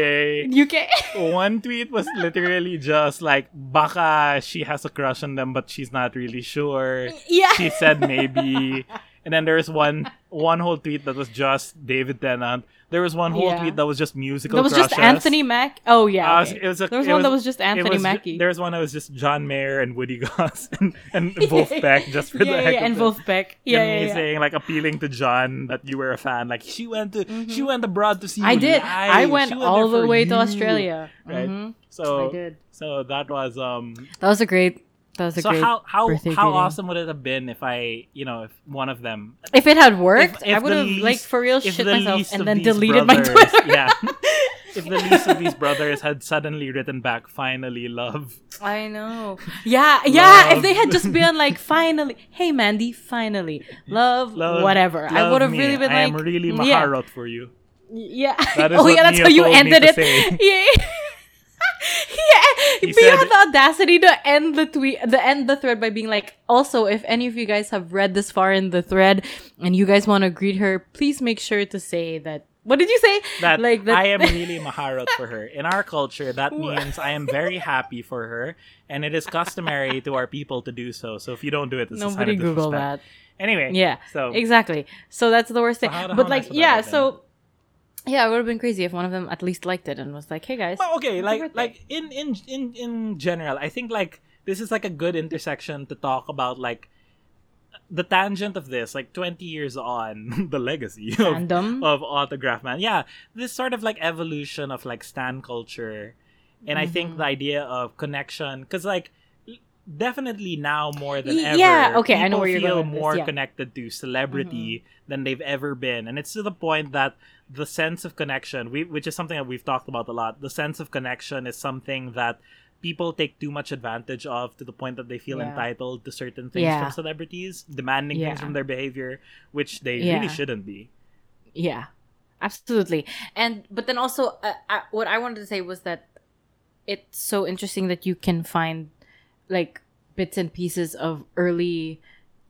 B: UK.
A: One tweet was literally just like baka she has a crush on them, but she's not really sure.
B: yeah.
A: She said maybe. And then there was one one whole tweet that was just David Tennant. There was one whole
B: Yeah.
A: tweet that was just musical.
B: That was just. Anthony Mack. Oh yeah.
A: Uh,
B: okay.
A: it was a-
B: there was one
A: was-
B: that was just Anthony
A: was
B: Mackie.
A: there was one that was just John Mayer and Woody Goss and, and Vulfpeck just for
B: yeah,
A: the heck
B: yeah,
A: of
B: and
A: it.
B: Vulfpeck. Yeah,
A: and
B: yeah,
A: saying like appealing to John that you were a fan. Like she went to she went abroad to see.
B: Mm-hmm. I did.
A: live.
B: I went
A: She
B: all the way to. Australia.
A: Right.
B: Mhm.
A: So
B: I did.
A: so that was um.
B: That was a great. That was a
A: So
B: great.
A: how how how awesome would it have been if I you know if one of them
B: If it had worked,
A: if
B: I would have like for real shit myself and then deleted my
A: brothers-
B: Twitter.
A: yeah. If the least of these brothers had suddenly written back, finally, love.
B: I know. Yeah, yeah.
A: Love.
B: If they had just been like, finally, hey Mandy, finally, love,
A: Love
B: whatever. I would have really been
A: I
B: like, I
A: am really
B: yeah,
A: maharot for you.
B: yeah. Oh yeah, that's how you ended it. Yeah. yeah,
A: He said-
B: had the audacity to end the tweet, the end the thread by being like, also, if any of you guys have read this far in the thread and you guys want to greet her, please make sure to say that. What did you say?
A: that
B: like that.
A: I am really maharot for her. In our culture, that means I am very happy for her, and it is customary to our people to do so. So if you don't do it, sign
B: Nobody
A: of
B: Google that.
A: Anyway,
B: Yeah.
A: so
B: Exactly. So that's the worst thing.
A: how- how
B: but like, yeah.
A: so. been?
B: Yeah, it would have been crazy if one of them at least liked it and was like, "Hey guys."
A: Well, okay, like like in in in in general, I think like this is like a good intersection to talk about like the tangent of this, like twenty years on, the legacy of, of autograph man. Yeah, this sort of like evolution of like stan culture, and I
B: Mm-hmm.
A: think the idea of connection, because like definitely now more than ever,
B: yeah, okay, I know
A: people
B: where you're
A: feel
B: going
A: more
B: yeah. Mm-hmm.
A: connected to celebrity than they've ever been, and it's to the point that the sense of connection, we, which is something that we've talked about a lot, the sense of connection is something that people take too much advantage of to the point that they feel
B: Yeah.
A: entitled to certain things
B: Yeah.
A: from celebrities, demanding things from their behavior, which they
B: Yeah.
A: really shouldn't be.
B: Yeah, absolutely. And but then also, uh, uh, what I wanted to say was that it's so interesting that you can find like bits and pieces of early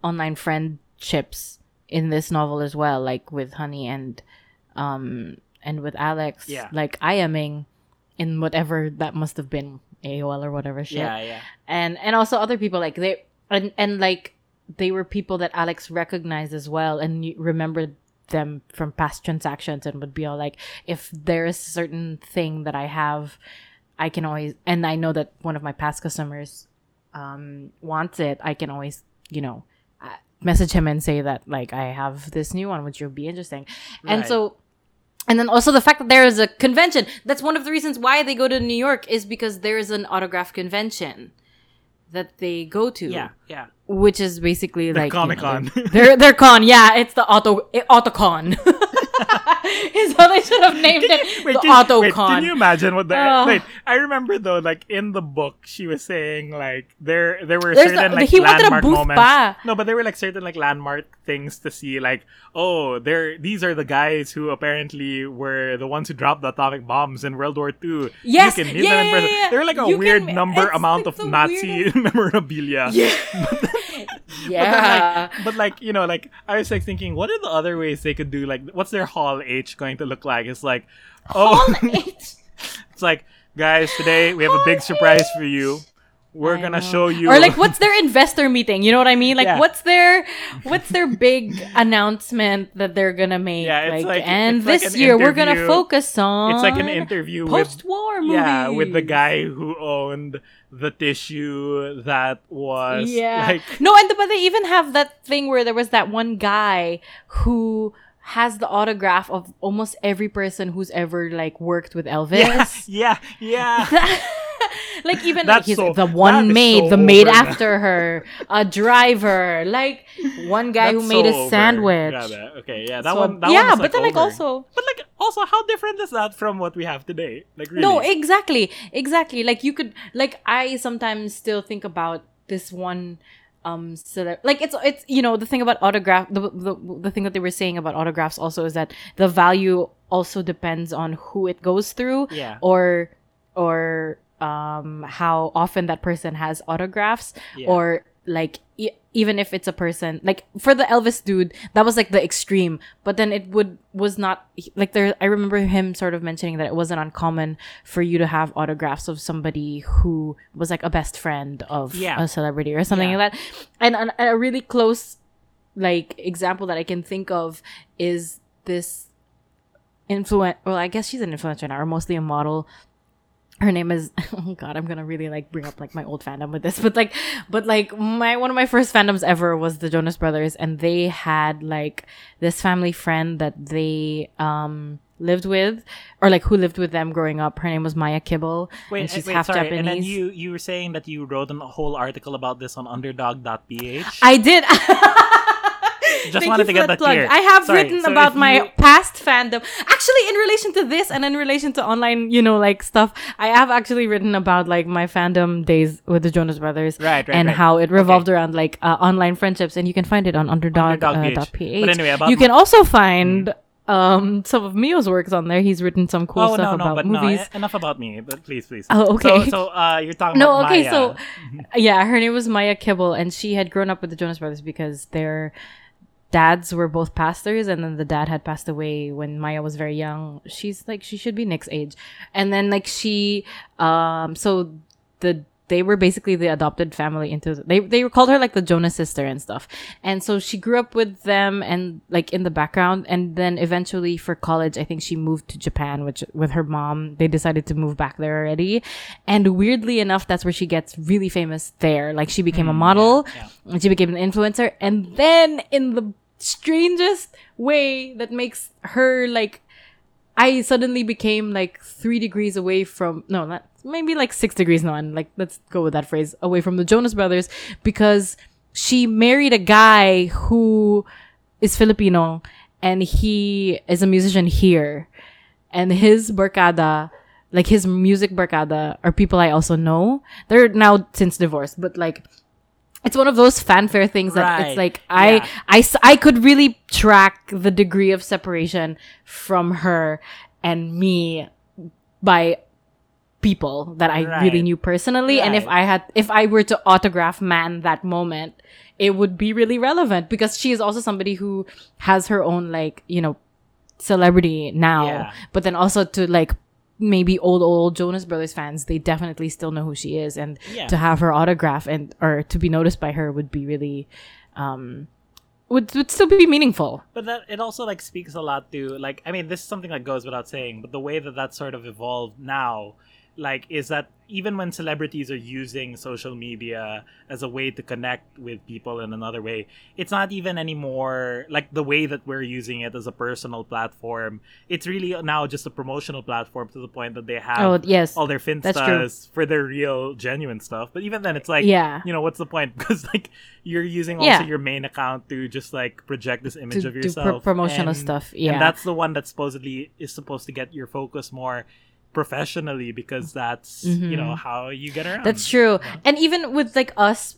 B: online friendships in this novel as well, like with Honey and um and with Alex.
A: Yeah.
B: like IMing in whatever that must have been AOL or whatever shit.
A: Yeah, yeah.
B: and and also other people like they and and like they were people that Alex recognized as well and remembered them from past transactions and would be all like if there is a certain thing that I have I can always and I know that one of my past customers um wants it I can always you know uh, message him and say that like I have this new one which would be interesting and so and then also the fact that there is a convention. That's one of the reasons why they go to New York is because there is an autograph convention that they go to.
A: Yeah, yeah.
B: Which is basically like you know,
A: Comic-Con.
B: their- their their con, yeah. It's the auto eh, autocon. is how they should have named it.
A: Wait,
B: the
A: can,
B: autocon.
A: wait, can you imagine what the
B: Ugh.
A: wait? I remember though, like in the book, she was saying like there there were certain
B: a-
A: like
B: he
A: landmark moments.
B: pa.
A: No, but there were like certain like landmark things to see. Like oh, there these are the guys who apparently were the ones who dropped the atomic bombs in World War II.
B: Yes,
A: you can meet
B: yeah,
A: them in person.
B: yeah, yeah.
A: They were like a
B: You
A: weird
B: can-
A: number amount
B: like,
A: of Nazi memorabilia.
B: Yeah.
A: But
B: yeah.
A: then, like, but like you know, like I was like thinking, what are the other ways they could do? Like, what's their Hall H going to look like? It's like, oh,
B: Hall H.
A: it's like, guys, today we have a big
B: Hall
A: surprise
B: H.
A: for you. We're
B: I
A: gonna
B: know.
A: show you.
B: Or like what's their investor meeting? You know what i mean? Like
A: Yeah.
B: what's their what's their big announcement that they're gonna make?
A: Yeah, it's like-
B: and
A: like
B: this
A: an
B: year we're gonna focus on
A: it's like an interview
B: post-war movies
A: yeah with the guy who owned the tissue that was
B: yeah.
A: like
B: no and but they even have that thing where there was that one guy who has the autograph of almost every person who's ever like worked with
A: yeah
B: elvis.
A: yeah yeah
B: like even like he's
A: so-
B: the one maid,
A: so
B: the maid after her, a driver, like one guy who made
A: so
B: a sandwich.
A: It. okay yeah that
B: So-
A: one that
B: yeah,
A: one
B: but then like
A: over.
B: also
A: but like also how different is that from what we have today like really
B: no, exactly, exactly. Like you could like I sometimes still think about this one. Um, cele- like it's it's you know the thing about autograph the, the the thing that they were saying about autographs also is that the value also depends on who it goes through
A: yeah
B: or or um how often that person has autographs
A: Yeah.
B: or like e- even if it's a person like for the Elvis dude that was like the extreme but then it would was not like there I remember him sort of mentioning that it wasn't uncommon for you to have autographs of somebody who was like a best friend of
A: Yeah.
B: a celebrity or something
A: Yeah.
B: like that and, and a really close like example that I can think of is this influent well I guess she's an influencer now or mostly a model her name is oh god i'm gonna really like bring up like my old fandom with this but like but like my one of my first fandoms ever was the jonas brothers and they had like this family friend that they um lived with or like who lived with them growing up her name was maya kibble
A: Wait,
B: and she's
A: wait,
B: half
A: sorry.
B: japanese
A: And then you you were saying that you wrote a whole article about this on underdog.ph.
B: i did
A: Just wanted to get
B: that
A: that
B: plug.
A: clear.
B: I have
A: Sorry,
B: written
A: so
B: about my
A: you-
B: past fandom. Actually, in relation to this and in relation to online, you know, like stuff, I have actually written about like my fandom days with the Jonas Brothers.
A: Right, right,
B: And
A: right.
B: how it revolved around like uh, online friendships. And you can find it on underdog,
A: Underdog
B: uh,
A: PH.
B: dot PH.
A: But anyway, about-
B: you can also find um some of Mio's works on there. He's written some cool
A: oh
B: stuff
A: no no
B: about movies.
A: no enough about me but please please
B: Oh, okay.
A: so, so uh you're talking
B: No,
A: about
B: okay,
A: Maya.
B: so yeah, her name was Maya Kibble, and she had grown up with the Jonas Brothers because their dads were both pastors, and then the dad had passed away when Maya was very young. She's like she should be Nick's age, and then like she, um, so the they were basically the adopted family into they they called her like the Jonas sister and stuff, and so she grew up with them and like in the background, and then eventually for college, I think she moved to Japan, which with her mom. They decided to move back there already, and weirdly enough, that's where she gets really famous there. Like she became a model,
A: Hmm, yeah.
B: and she became an influencer, and then in the strangest way that makes her like I suddenly became like three degrees away from no, not maybe like six degrees no, and like let's go with that phrase away from the Jonas Brothers because she married a guy who is Filipino and he is a musician here, and his barkada, like his music barkada, are people I also know. They're now since divorced, but like it's one of those fanfare things that
A: Right.
B: it's like I,
A: Yeah.
B: I could really track the degree of separation from her and me by people that I really knew personally and if I had if I were to autograph man that moment it would be really relevant because she is also somebody who has her own like you know celebrity now
A: Yeah.
B: but then also to like maybe old old Jonas Brothers fans they definitely still know who she is and
A: Yeah.
B: to have her autograph and or to be noticed by her would be really um would would still be meaningful
A: But that it also like speaks a lot to like I mean this is something that goes without saying, but the way that that sort of evolved now, like is that even when celebrities are using social media as a way to connect with people in another way, it's not even anymore like the way that we're using it as a personal platform. It's really now just a promotional platform to the point that they have
B: oh yes
A: all their finstas for their real genuine stuff. But even then, it's like,
B: Yeah.
A: you know, what's the point? Because like you're using also
B: Yeah.
A: your main account to just like project this image
B: to
A: of yourself,
B: pro- promotional
A: And-
B: stuff yeah
A: And that's the one that supposedly is supposed to get your focus more professionally because that's you know how you get around.
B: Mm-hmm. That's true. And even with like us,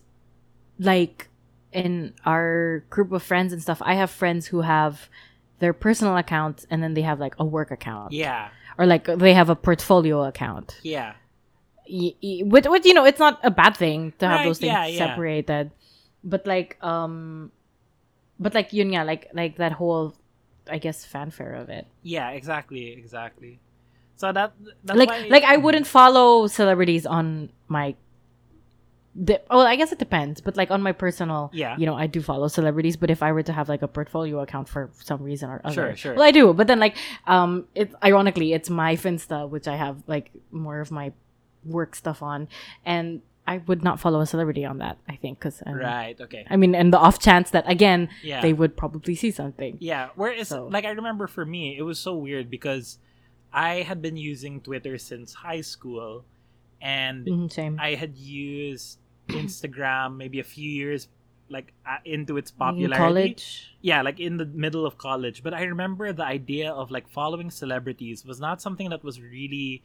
B: like in our group of friends and stuff, I have friends who have their personal accounts and then they have like a work account.
A: Yeah,
B: Or like they have a portfolio account.
A: yeah,
B: Y- y- Which, which you know, it's not a bad thing to have
A: Right,
B: those things
A: yeah, yeah.
B: separated. But like, um, but like yun nga, like like that whole, I guess, fanfare of it.
A: yeah. Exactly, exactly. So that that's
B: like
A: why,
B: like I wouldn't follow celebrities on my the, well, I guess it depends, but like on my personal,
A: Yeah.
B: you know, I do follow celebrities. But if I were to have like a portfolio account for some reason or other,
A: Sure, sure.
B: Well, I do, but then like, um, it's ironically it's my Finsta, which I have like more of my work stuff on, and I would not follow a celebrity on that. I think because
A: Right. Okay.
B: I mean, and the off chance that again
A: Yeah.
B: they would probably see something.
A: Yeah, whereas
B: So-
A: like I remember for me, it was so weird because I had been using Twitter since high school, and
B: Mhm, same.
A: I had used Instagram maybe a few years like uh, into its
B: In
A: popularity.
B: college.
A: Yeah, like in the middle of college. But I remember the idea of like following celebrities was not something that was really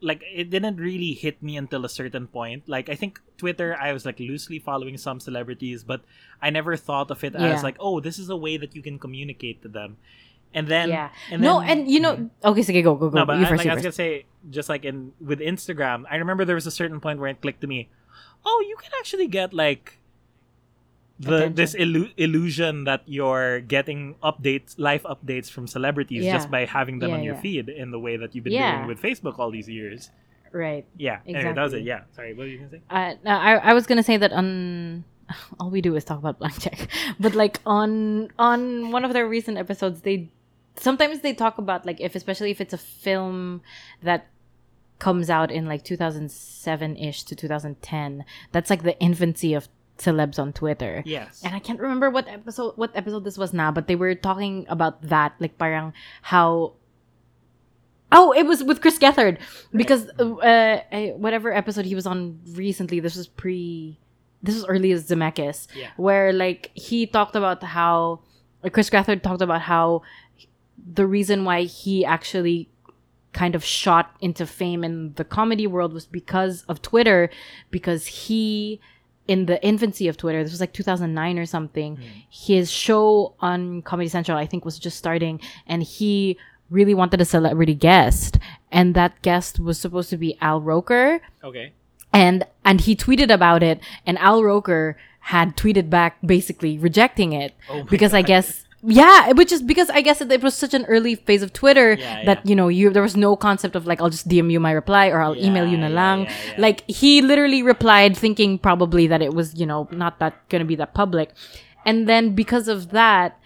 A: like it didn't really hit me until a certain point. Like I think Twitter I was like loosely following some celebrities, but I never thought of it
B: Yeah.
A: as like, oh, this is a way that you can communicate to them. And then
B: yeah.
A: and
B: no,
A: then-
B: and you know, okay, so okay, go go go.
A: no, but
B: you
A: I,
B: first.
A: like, I was
B: first.
A: gonna say, just like in with Instagram, I remember there was a certain point where it clicked to me. Oh, you can actually get like the
B: Attention.
A: this illu- illusion that you're getting updates, life updates from celebrities
B: Yeah.
A: just by having them
B: Yeah,
A: on your
B: yeah.
A: feed in the way that you've been doing with Facebook all these years.
B: Right.
A: Yeah. Anyway, that was it.
B: Exactly.
A: Yeah. Sorry, what were you gonna say?
B: Uh, no, I I was gonna say that on all we do is talk about blank check, but like on on one of their recent episodes, they sometimes they talk about like if especially if it's a film that comes out in like 2007 ish to 2010, that's like the infancy of celebs on Twitter.
A: Yes.
B: And I can't remember what episode what episode this was now, but they were talking about that, like parang how. Oh, it was with Chris Gethard because uh, uh, whatever episode he was on recently, this was pre, this was early as Zemeckis,
A: Yeah.
B: where like he talked about how Chris Gethard talked about how the reason why he actually kind of shot into fame in the comedy world was because of Twitter, because he in the infancy of Twitter, this was like 2009 or something, hmm. his show on Comedy Central, I think, was just starting, and he really wanted a celebrity guest, and that guest was supposed to be Al Roker,
A: Okay.
B: and and he tweeted about it, and Al Roker had tweeted back basically rejecting it
A: Oh
B: because I guess. Yeah, which is because I guess it, it was such an early phase of Twitter
A: Yeah,
B: that you know you there was no concept of like I'll just DM you my reply or I'll email you
A: Yeah,
B: na
A: yeah,
B: lang.
A: yeah, yeah.
B: Like he literally replied thinking probably that it was you know not that gonna be that public, and then because of that,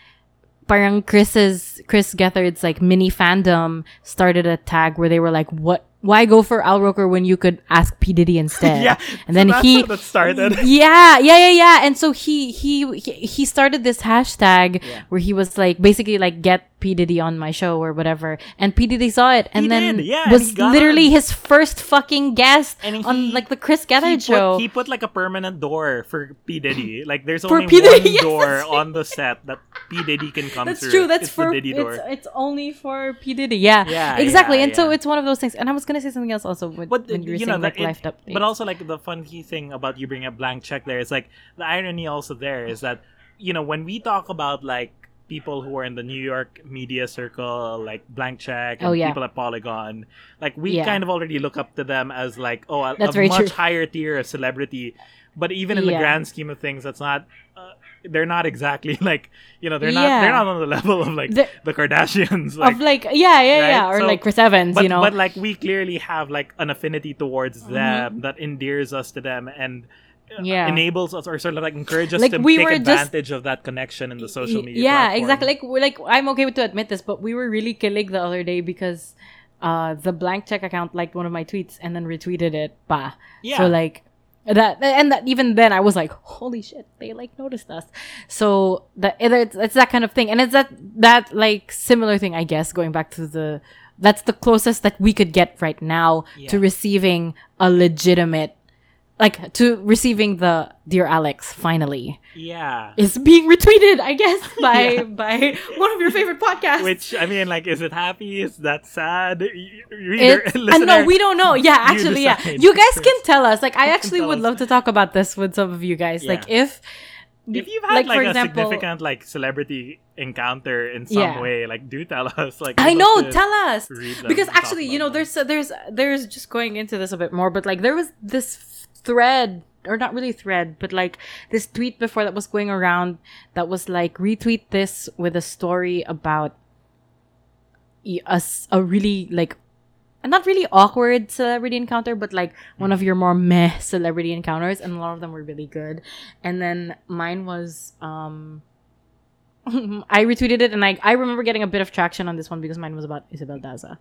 B: parang Chris's Chris Gethard's like mini fandom started a tag where they were like, "What? Why go for Al Roker when you could ask P Diddy instead?"
A: Yeah,
B: and
A: so
B: then
A: that's
B: he
A: that started.
B: yeah, yeah, yeah, yeah. And so he he he, he started this hashtag
A: Yeah.
B: where he was like basically like get P Diddy on my show or whatever, and P Diddy saw it and
A: He
B: then
A: did, yeah,
B: was
A: he
B: literally his first fucking guest
A: And
B: on
A: he-
B: like the Chris
A: he
B: Gethard
A: put,
B: show.
A: he put like a permanent door for P Diddy. Like there's only one
B: yes,
A: door on the set that P Diddy can come
B: That's
A: through.
B: true. That's
A: it's
B: for
A: Diddy door.
B: it's it's only for P Diddy. Yeah,
A: Yeah,
B: exactly.
A: yeah,
B: and so it's one of those things. And I was gonna say something else also when,
A: but
B: when you were
A: you
B: saying
A: know,
B: like life updates.
A: but also like the funny thing about you bring a blank check there is like the irony also there is that you know when we talk about like people who are in the New York media circle, like Blank Check and
B: Oh, yeah.
A: people at Polygon, like we
B: Yeah.
A: kind of already look up to them as like oh a,
B: That's
A: a
B: very
A: much
B: true.
A: higher tier of celebrity. But even in the grand scheme of things, that's not. Uh, they're not exactly like you know they're not
B: Yeah.
A: they're not on the level of like
B: The-
A: the Kardashians like
B: of like yeah yeah
A: right?
B: yeah or
A: So-
B: like Chris Evans,
A: but,
B: you know.
A: but like we clearly have like an affinity towards
B: Mm-hmm.
A: them that endears us to them and uh,
B: Yeah.
A: enables us or sort of like encourages us
B: Like,
A: to
B: we
A: take
B: were just-
A: advantage of that connection in the social media
B: yeah
A: platform.
B: exactly like we're like i'm okay with to admit this but we were really killing the other day because uh the blank check account liked one of my tweets and then retweeted it bah
A: Yeah.
B: so like that and that even then i was like holy shit they like noticed us. So that it's, it's that kind of thing and it's that that like similar thing i guess going back to the that's the closest that we could get right now to receiving a legitimate like to receiving the dear alex finally
A: yeah
B: is being retweeted, I guess, by
A: Yeah.
B: by one of your favorite podcasts.
A: which i mean like is it happy is that sad reader listener,
B: no, we don't know. Yeah,
A: you
B: actually, yeah. You guys can tell us. Like, I actually would
A: us.
B: love to talk about this with some of you guys. Like, if
A: if you've had like,
B: for
A: a
B: example-
A: significant like celebrity encounter in some
B: Yeah.
A: way like do tell us like
B: I know, tell us because actually, you know,
A: them.
B: there's there's there's just going into this a bit more, but like there was this thread or not really thread, but like this tweet before that was going around that was like retweet this with a story about a, a really like not really awkward celebrity encounter, but like one of your more meh celebrity encounters, and a lot of them were really good. And then mine was um I retweeted it and I I remember getting a bit of traction on this one because mine was about Isabel Daza.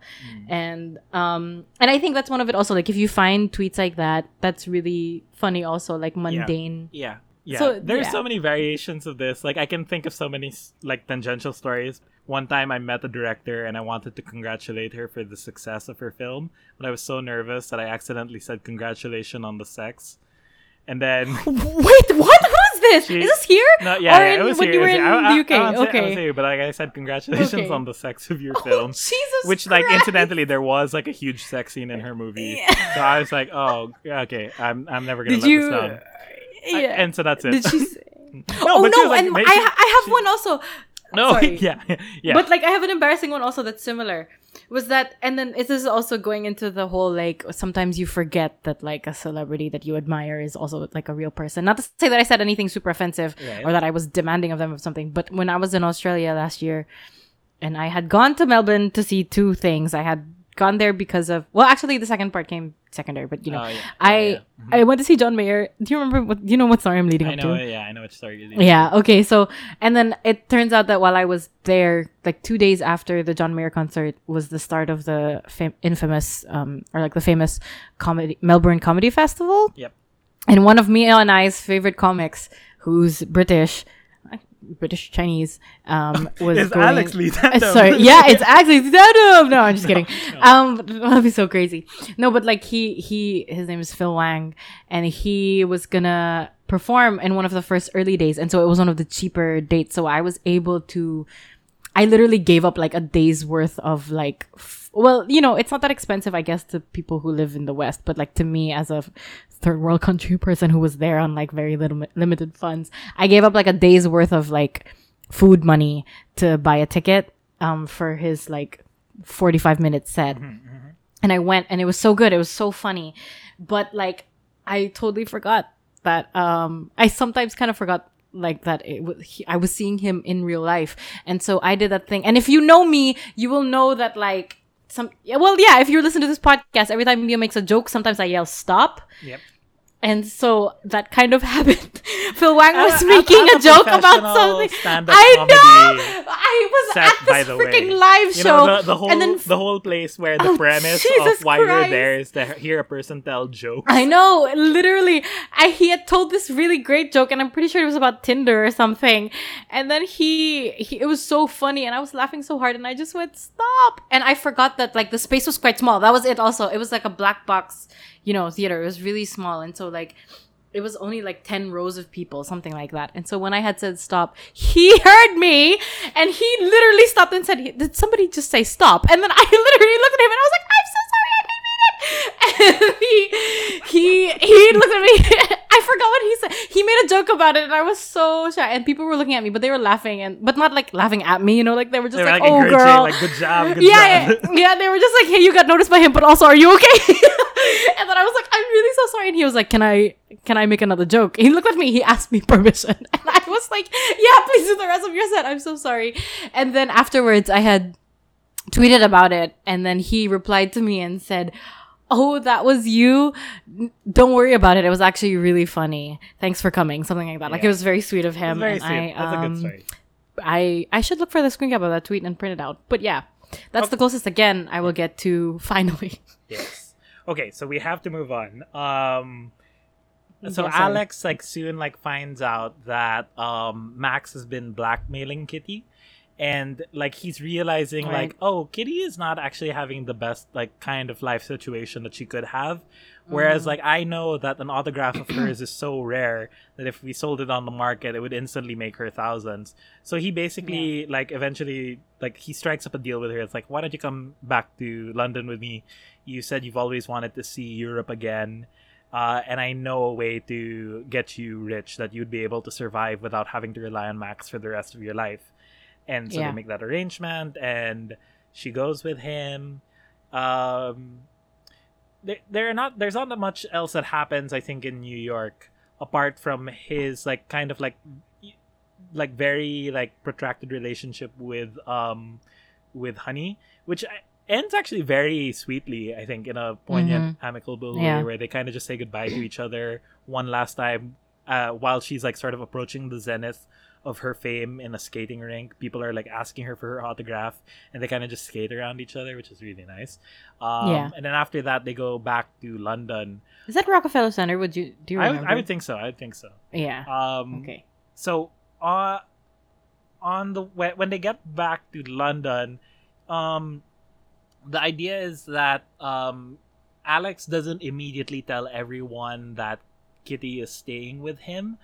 B: And um and I think that's one of it also like if you find tweets like that, that's really funny also like mundane.
A: Yeah. Yeah.
B: So,
A: There's
B: yeah.
A: so many variations of this. Like I can think of so many like tangential stories. One time I met the director and I wanted to congratulate her for the success of her film, but I was so nervous that I accidentally said congratulations on the sex. And then
B: Wait, what? This?
A: She-
B: Is this here?
A: No, yeah,
B: or
A: yeah,
B: in,
A: it was
B: when
A: here,
B: you were in
A: here. I-
B: the UK?
A: I I
B: okay.
A: say, but like I said, congratulations
B: Okay.
A: on the sex of your oh, film.
B: Jesus
A: Which, like,
B: Christ.
A: incidentally, there was like a huge sex scene in her movie. So I was like, oh, okay, I'm, I'm never gonna
B: Did
A: let
B: you?
A: this down. I-
B: yeah.
A: and so that's it.
B: Did she? Say, oh,
A: No,
B: oh
A: but
B: no!
A: like,
B: and
A: ma-
B: I I have
A: she-
B: one also.
A: No,
B: Sorry.
A: yeah, yeah.
B: But like I have an embarrassing one also that's similar. Was that and then is also going into the whole like sometimes you forget that like a celebrity that you admire is also like a real person. Not to say that I said anything super offensive
A: Right.
B: or that I was demanding of them of something, but when I was in Australia last year and I had gone to Melbourne to see two things. I had gone there because of well actually the second part came secondary, but you know
A: Oh, yeah.
B: I
A: Yeah, yeah.
B: I went to see John Mayer. Do you remember what do you know what story I'm leading
A: I
B: up
A: know,
B: to?
A: yeah, I know which story you're leading
B: Yeah. Okay. So, and then it turns out that while I was there, like two days after the John Mayer concert, was the start of the fam- infamous, um, or like the famous comedy Melbourne Comedy Festival.
A: Yep.
B: And one of Mio and I's favorite comics, who's British, British Chinese, um, was
A: It's
B: going-
A: Alex
B: Li
A: Tandem.
B: Sorry, yeah, it's actually Tandem. No, I'm just kidding. Um, that'd be so crazy. No, but like he he his name is Phil Wang, and he was gonna perform in one of the first early days, and so it was one of the cheaper dates. So I was able to. I literally gave up like a day's worth of like, f- well, you know, it's not that expensive, I guess, to people who live in the West, but like to me as a third world country person who was there on like very little limited funds, I gave up like a day's worth of like food money to buy a ticket um for his like 45 minute set. And I went and it was so good. It was so funny. But like I totally forgot that um I sometimes kind of forgot like that it was he, I was seeing him in real life. And so I did that thing. And if you know me, you will know that like some yeah, well yeah, if you listen to this podcast, every time Mio makes a joke, sometimes I yell stop.
A: Yep.
B: And so that kind of happened. Phil Wang was
A: I'm-
B: making a
A: a
B: joke about something. I know. I was
A: set,
B: at
A: by
B: this
A: the
B: freaking
A: way.
B: live
A: You
B: show,
A: know, the, the whole
B: and then
A: the whole place where the
B: Oh,
A: premise
B: Jesus
A: of why
B: you're
A: there is to hear a person tell jokes.
B: I know, literally. I, he had told this really great joke, and I'm pretty sure it was about Tinder or something. And then he, he, it was so funny, and I was laughing so hard, and I just went stop. And I forgot that like the space was quite small. That was it. Also, it was like a black box, you know, theater. It was really small, and so like. It was only like 10 rows of people, something like that. And so when I had said stop, he heard me and he literally stopped and said, Did somebody just say stop? And then I literally looked at him and I was like, I'm so sorry, I didn't mean it. And he he he looked at me. I forgot what he said. He made a joke about it, and I was so shy. And people were looking at me, but they were laughing, and but not like laughing at me. You know, like they were just
A: They were
B: like,
A: like,
B: "Oh, girl."
A: like good job, good
B: yeah,
A: job.
B: yeah, yeah. They were just like, "Hey, you got noticed by him, but also, are you okay?" and then I was like, "I'm really so sorry." And he was like, "Can I can I make another joke?" He looked at me. He asked me permission, and I was like, "Yeah, please do the rest of your set. I'm so sorry." And then afterwards, I had tweeted about it and then he replied to me and said oh that was you? Don't worry about it. It was actually really funny. Thanks for coming. Something like that. Like it was very sweet of him
A: very
B: and
A: sweet.
B: I,
A: That's a
B: um,
A: good story.
B: I I should look for the screen cap of that tweet and print it out. But yeah that's the closest. Again I will get to finally.
A: Yes. Okay, so we have to move on. Um so
B: Yes.
A: Alex like soon like finds out that um Max has been blackmailing Kitty and like he's realizing
B: Right.
A: like oh Kitty is not actually having the best like kind of life situation that she could have whereas
B: Mm.
A: like I know that an autograph of hers is so rare that if we sold it on the market it would instantly make her thousands so he basically like eventually like he strikes up a deal with her it's like why don't you come back to London with me you said you've always wanted to see Europe again. Uh, and I know a way to get you rich that you'd be able to survive without having to rely on Max for the rest of your life. And so
B: Yeah.
A: they make that arrangement, and she goes with him. Um, there, there are not there's not that much else that happens. I think in New York, apart from his like kind of like like very like protracted relationship with um with Honey, which ends actually very sweetly. I think in a poignant, amicable way, where they kind of just say goodbye to each other one last time, uh, while she's like sort of approaching the zenith of her fame in a skating rink. People are like asking her for her autograph, and they kind of just skate around each other, which is really nice. Um,
B: Yeah.
A: And then after that, they go back to London.
B: Is that Rockefeller Center? Would you do you
A: I
B: remember?
A: would, I would think so. I would think so.
B: Yeah.
A: Um,
B: okay.
A: so uh on the when, when they get back to london um the idea is that um alex doesn't immediately tell everyone that kitty is staying with him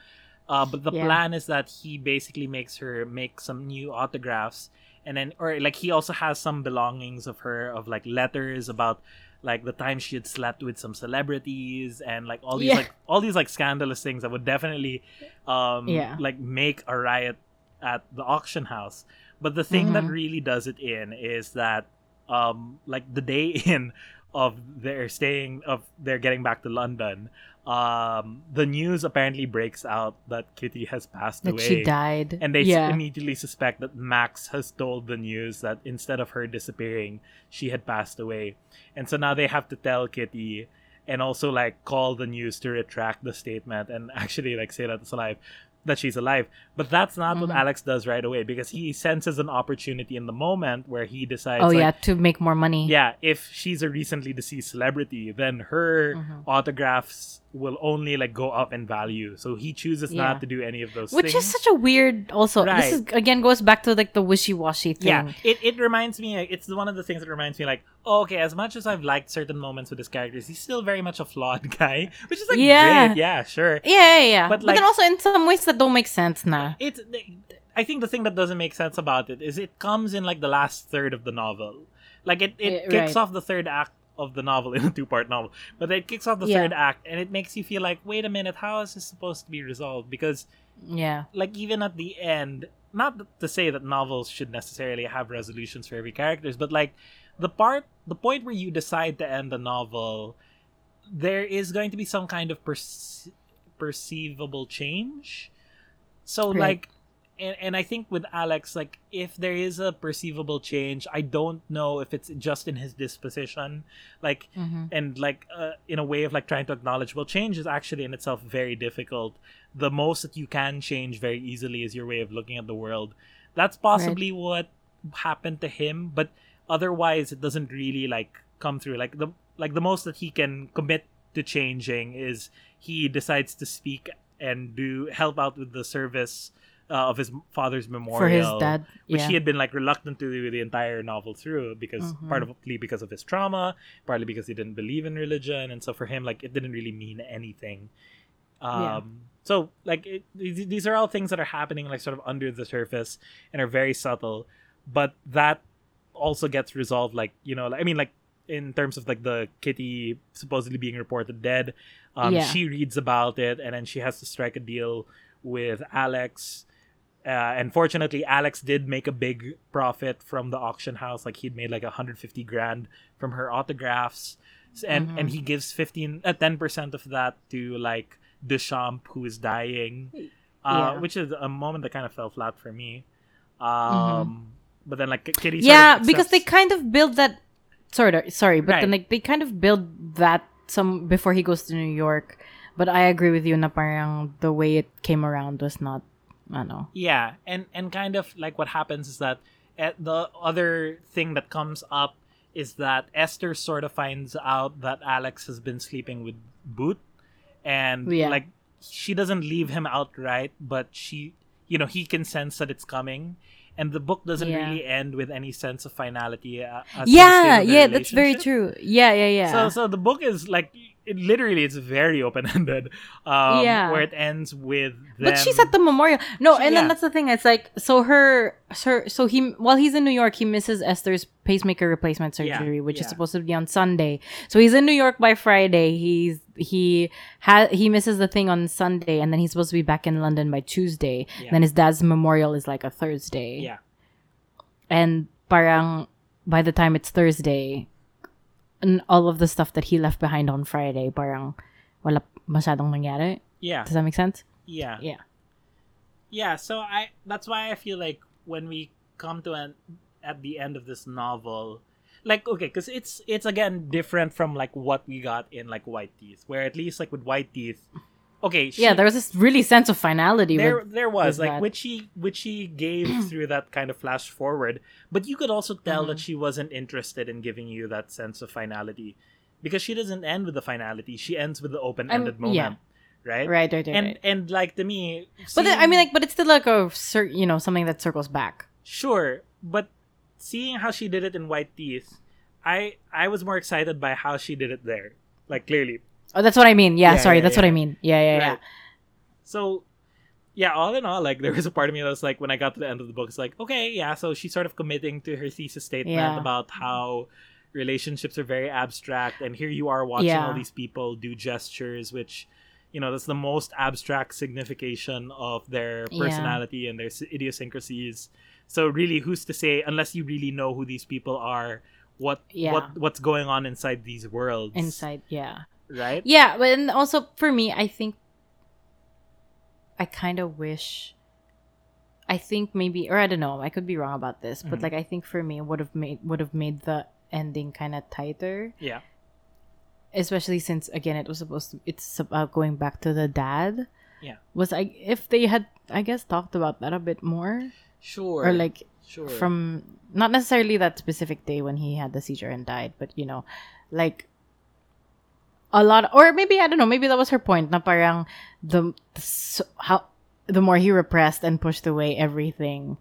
A: uh but the
B: Yeah.
A: plan is that he basically makes her make some new autographs and then or like he also has some belongings of her of like letters about like the time she had slept with some celebrities and like all these
B: Yeah.
A: like all these like scandalous things that would definitely um
B: Yeah.
A: like make a riot at the auction house but the thing that
B: Mhm.
A: really does it in is that um like the day in of their staying of their getting back to london um the news apparently breaks out that kitty has passed
B: That
A: away
B: she died.
A: and they s-
B: yeah.
A: immediately suspect that Max has told the news that instead of her disappearing, she had passed away. And so now they have to tell Kitty and also like call the news to retract the statement and actually like say that it's alive that she's alive. But that's not what
B: Mhm.
A: Alex does right away because he senses an opportunity in the moment where he decides
B: oh
A: like,
B: yeah, to make more money.
A: yeah, if she's a recently deceased celebrity, then her
B: Mhm.
A: autographs will only like go up in value. So he chooses
B: Yeah.
A: not to do any of those things.
B: Which
A: things.
B: is such a weird. Also,
A: Right.
B: this is again goes back to like the wishy washy thing.
A: Yeah, it, it reminds me. It's one of the things that reminds me, like, oh, okay. As much as I've liked certain moments with his characters, he's still very much a flawed guy, which is like
B: Yeah.
A: great. Yeah, sure.
B: Yeah, yeah, yeah.
A: But,
B: But, then also in some ways that don't make sense now.
A: It's. I think the thing that doesn't make sense about it is it comes in like the last third of the novel. Like it, it kicks
B: right.
A: off the third act of the novel in a two part novel, but it kicks off the
B: Yeah.
A: third act, and it makes you feel like, wait a minute, how is this supposed to be resolved? Because
B: Yeah.
A: like even at the end not to say that novels should necessarily have resolutions for every characters but like the part the point where you decide to end the novel there is going to be some kind of perce- perceivable change so
B: Right.
A: like and, and i think with alex like if there is a perceivable change i don't know if it's just in his disposition like
B: hmm
A: and like uh, in a way of like trying to acknowledge well change is actually in itself very difficult. The most that you can change very easily is your way of looking at the world. That's possibly what happened to him but otherwise it doesn't really like come through. Like the like the most that he can commit to changing is he decides to speak and do help out with the service uh, of his father's memorial
B: For his dad.
A: which
B: yeah.
A: he had been like reluctant to do the entire novel through because
B: Mhm.
A: partly because of his trauma, partly because he didn't believe in religion, and so for him, like it didn't really mean anything. Um,
B: Yeah.
A: So like it, these these are all things that are happening like sort of under the surface and are very subtle, but that also gets resolved like you know like, I mean like in terms of like the kitty supposedly being reported dead um
B: Yeah.
A: she reads about it and then she has to strike a deal with alex uh, and fortunately alex did make a big profit from the auction house like he'd made like 150 grand from her autographs and
B: Mhm.
A: and he gives 15 uh, 10% of that to like deschamps who is dying uh,
B: Yeah.
A: which is a moment that kind of fell flat for me um but then like kitty
B: Mm-hmm. yeah,
A: of
B: because they kind of build that. Sorry, sorry, but then like they kind of build that some before he goes to New York. But I agree with you. Na parang the way it came around was not. I know.
A: Yeah, and and kind of like what happens is that eh, the other thing that comes up is that Esther sort of finds out that Alex has been sleeping with Boot, and
B: Yeah.
A: like she doesn't leave him outright, but she, you know, he can sense that it's coming. And the book doesn't
B: Yeah.
A: really end with any sense of finality. Uh, as to the state
B: Yeah, yeah, that's very true. Yeah, yeah, yeah.
A: So, so the book is like it literally it's very open ended. Um,
B: Yeah.
A: where it ends with.
B: But she's at the memorial. No,
A: She-
B: and then that's the thing. It's like so her, her so he while he's in New York, he misses Esther's pacemaker replacement
A: Yeah,
B: surgery, which is supposed to be on Sunday. So he's in New York by Friday. He's he had he misses the thing on Sunday, and then he's supposed to be back in London by Tuesday.
A: Yeah.
B: And then his dad's memorial is like a Thursday.
A: Yeah.
B: And parang by the time it's Thursday, and all of the stuff that he left behind on Friday, parang wala masyadong nangyari.
A: Yeah.
B: Does that make sense?
A: Yeah.
B: Yeah.
A: Yeah, so I that's why I feel like when we come to an at the end of this novel, like okay because it's it's again different from like what we got in like white teeth where at least like with white teeth okay she,
B: yeah, there was this really sense of finality.
A: there
B: with,
A: there was like
B: that.
A: which she which she gave through that kind of flash forward but you could also tell that
B: Mm-hmm.
A: she wasn't interested in giving you that sense of finality because she doesn't end with the finality she ends with the open-ended
B: Um,
A: moment
B: yeah.
A: right
B: right, right, right.
A: and
B: right.
A: and like to me
B: But then, I mean, like, but it's still like a cir- you know something that circles back.
A: Sure, but seeing how she did it in White Teeth, I I was more excited by how she did it there. Like clearly.
B: Oh, that's what I mean. Yeah,
A: Yeah,
B: sorry,
A: yeah,
B: that's what. I mean. Yeah, yeah, yeah.
A: So yeah, all in all, like there was a part of me that was like when I got to the end of the book, it's like, okay, yeah, so she's sort of committing to her thesis statement about how relationships are very abstract and here you are watching all these people do gestures which you know that's the most abstract signification of their personality and their idiosyncrasies so really who's to say unless you really know who these people are what
B: Yeah.
A: what what's going on inside these worlds
B: Inside, yeah.
A: Right
B: Yeah, but and also for me, I think I kind of wish. I think maybe, or I don't know. I could be wrong about this, but
A: Mhm.
B: like I think for me, would have made would have made the ending kind of tighter,
A: yeah
B: especially since again it was supposed to. It's about going back to the dad.
A: Yeah.
B: Was I if they had I guess talked about that a bit more,
A: sure
B: or like
A: sure
B: from not necessarily that specific day when he had the seizure and died, but you know, like a lot, or maybe I don't know, maybe that was her point. Na parang the, so, how the more he repressed and pushed away everything,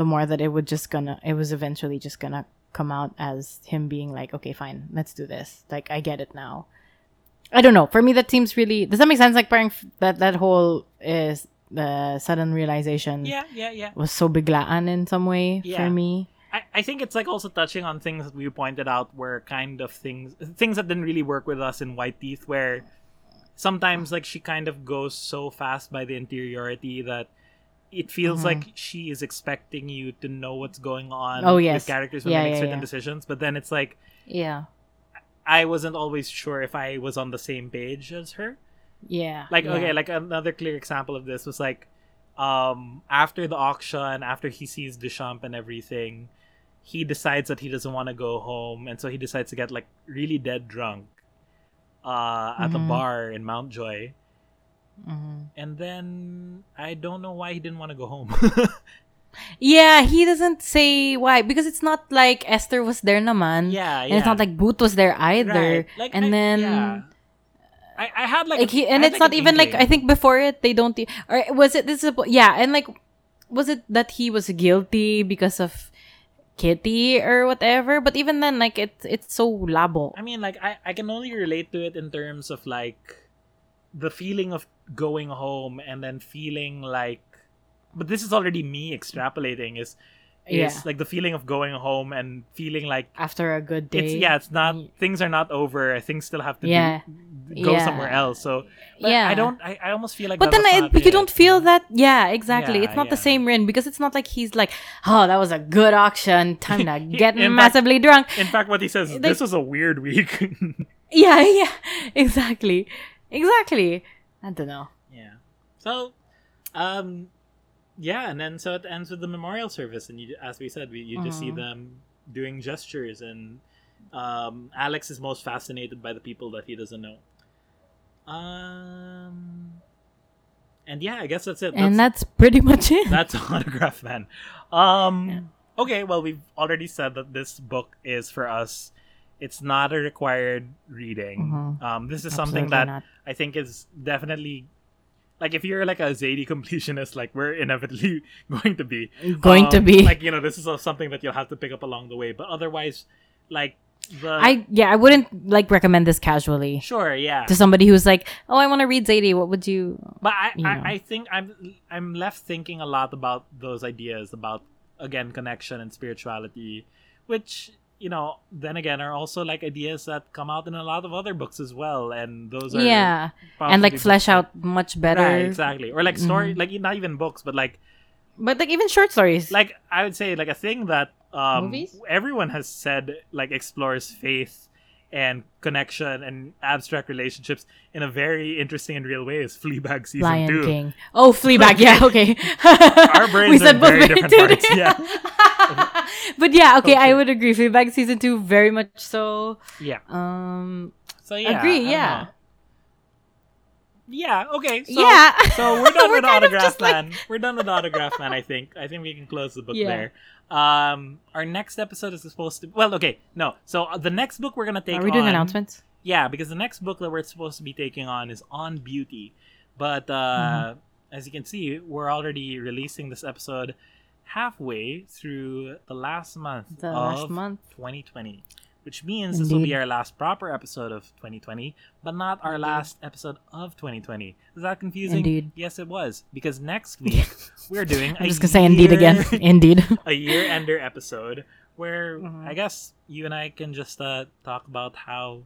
B: the more that it would just gonna it was eventually just gonna come out as him being like, okay, fine, let's do this. Like I get it now. I don't know. For me, that seems really. Does that make sense? Like, parang that that whole is the sudden realization
A: yeah yeah yeah
B: was so biglaan in some way
A: Yeah.
B: for me.
A: I, I think it's like also touching on things that we pointed out were kind of things things that didn't really work with us in White Teeth where sometimes like she kind of goes so fast by the interiority that it feels
B: Mhm.
A: like she is expecting you to know what's going on
B: Oh, yes.
A: with characters when
B: Yeah,
A: they make
B: yeah,
A: certain
B: yeah.
A: decisions but then it's like
B: Yeah.
A: I wasn't always sure if I was on the same page as her
B: Yeah.
A: like okay like another clear example of this was like um after the auction after he sees Deschamps and everything he decides that he doesn't want to go home and so he decides to get like really dead drunk uh at the
B: Mhm.
A: bar in Mountjoy
B: Mhm.
A: and then I don't know why he didn't want to go home
B: Yeah, he doesn't say why because it's not like Esther was there naman.
A: yeah yeah.
B: And it's not like Boot was there either.
A: Right. Like,
B: and
A: I-
B: then
A: yeah. I, I had like,
B: like
A: a-
B: he and it's
A: like,
B: not even like I think before it they don't or was it this is a- yeah and like was it that he was guilty because of Kitty or whatever but even then like it's it's so labo.
A: I mean, like I, I can only relate to it in terms of like the feeling of going home and then feeling like but this is already me extrapolating is is
B: Yeah.
A: like the feeling of going home and feeling like
B: after a good day
A: it's yeah it's not things are not over. Things still have to
B: Yeah.
A: do, go
B: Yeah.
A: somewhere else. So
B: Yeah.
A: I don't I, I almost feel like
B: but then I, you
A: it,
B: don't feel that yeah exactly. It's not the same Rin because it's not like he's like oh that was a good auction. Time to get
A: in fact-
B: massively drunk.
A: in fact what he says
B: Like-
A: this was a weird week.
B: Yeah yeah exactly. Exactly. I don't know.
A: Yeah. So, um, yeah, and then so it ends with the memorial service, and you, as we said, we, you just see
B: Mhm.
A: them doing gestures, and um, Alex is most fascinated by the people that he doesn't know. Um, and yeah, I guess that's it.
B: and
A: that's,
B: that's pretty much it
A: that's autograph man. Um,
B: Yeah.
A: okay, well, we've already said that this book is for us. It's not a required reading.
B: Mhm.
A: Um, this is something that
B: not.
A: I think is definitely like if you're like a Zadie completionist, like we're inevitably going to be
B: going to
A: um,
B: be
A: like you know this is something that you'll have to pick up along the way. But otherwise, like the
B: I yeah I wouldn't like recommend this casually
A: sure yeah.
B: to somebody who's like oh I want to read Zadie what would you
A: But I,
B: you.
A: I, I think I'm I'm left thinking a lot about those ideas about again connection and spirituality, which you know then again are also like ideas that come out in a lot of other books as well, and those are
B: yeah and like flesh
A: books
B: out much better
A: right exactly or like story
B: Mhm.
A: like not even books but like
B: but like even short stories
A: like I would say like a thing that um
B: Movies?
A: everyone has said like explores faith and connection and abstract relationships in a very interesting and real way is Fleabag season
B: Lion
A: two.
B: King oh Fleabag yeah okay
A: Our brains
B: we
A: are
B: said
A: very different parts, yeah.
B: but yeah, okay, I would agree. Fleabag season two, very much so.
A: Yeah.
B: Um,
A: So yeah.
B: Agree,
A: I
B: yeah.
A: Yeah. Okay. So,
B: yeah.
A: So we're done
B: We're
A: with Autograph
B: just like-
A: Man. We're done with Autograph Man. I think. I think we can close the book
B: Yeah.
A: there. Um, our next episode is supposed to. Well, okay, no. So uh, the next book we're gonna take.
B: Are we doing announcements?
A: Yeah, because the next book that we're supposed to be taking on is on beauty, but uh,
B: Mm-hmm.
A: as you can see, we're already releasing this episode halfway through the last month
B: The
A: of
B: last month.
A: 2020, which means this will be our last proper episode of 2020, but not our last episode of 2020. Is that confusing?
B: Indeed.
A: Yes, it was because next week we're doing.
B: I'm just gonna say indeed again. indeed.
A: a year ender episode where
B: Mhm.
A: I guess you and I can just uh, talk about how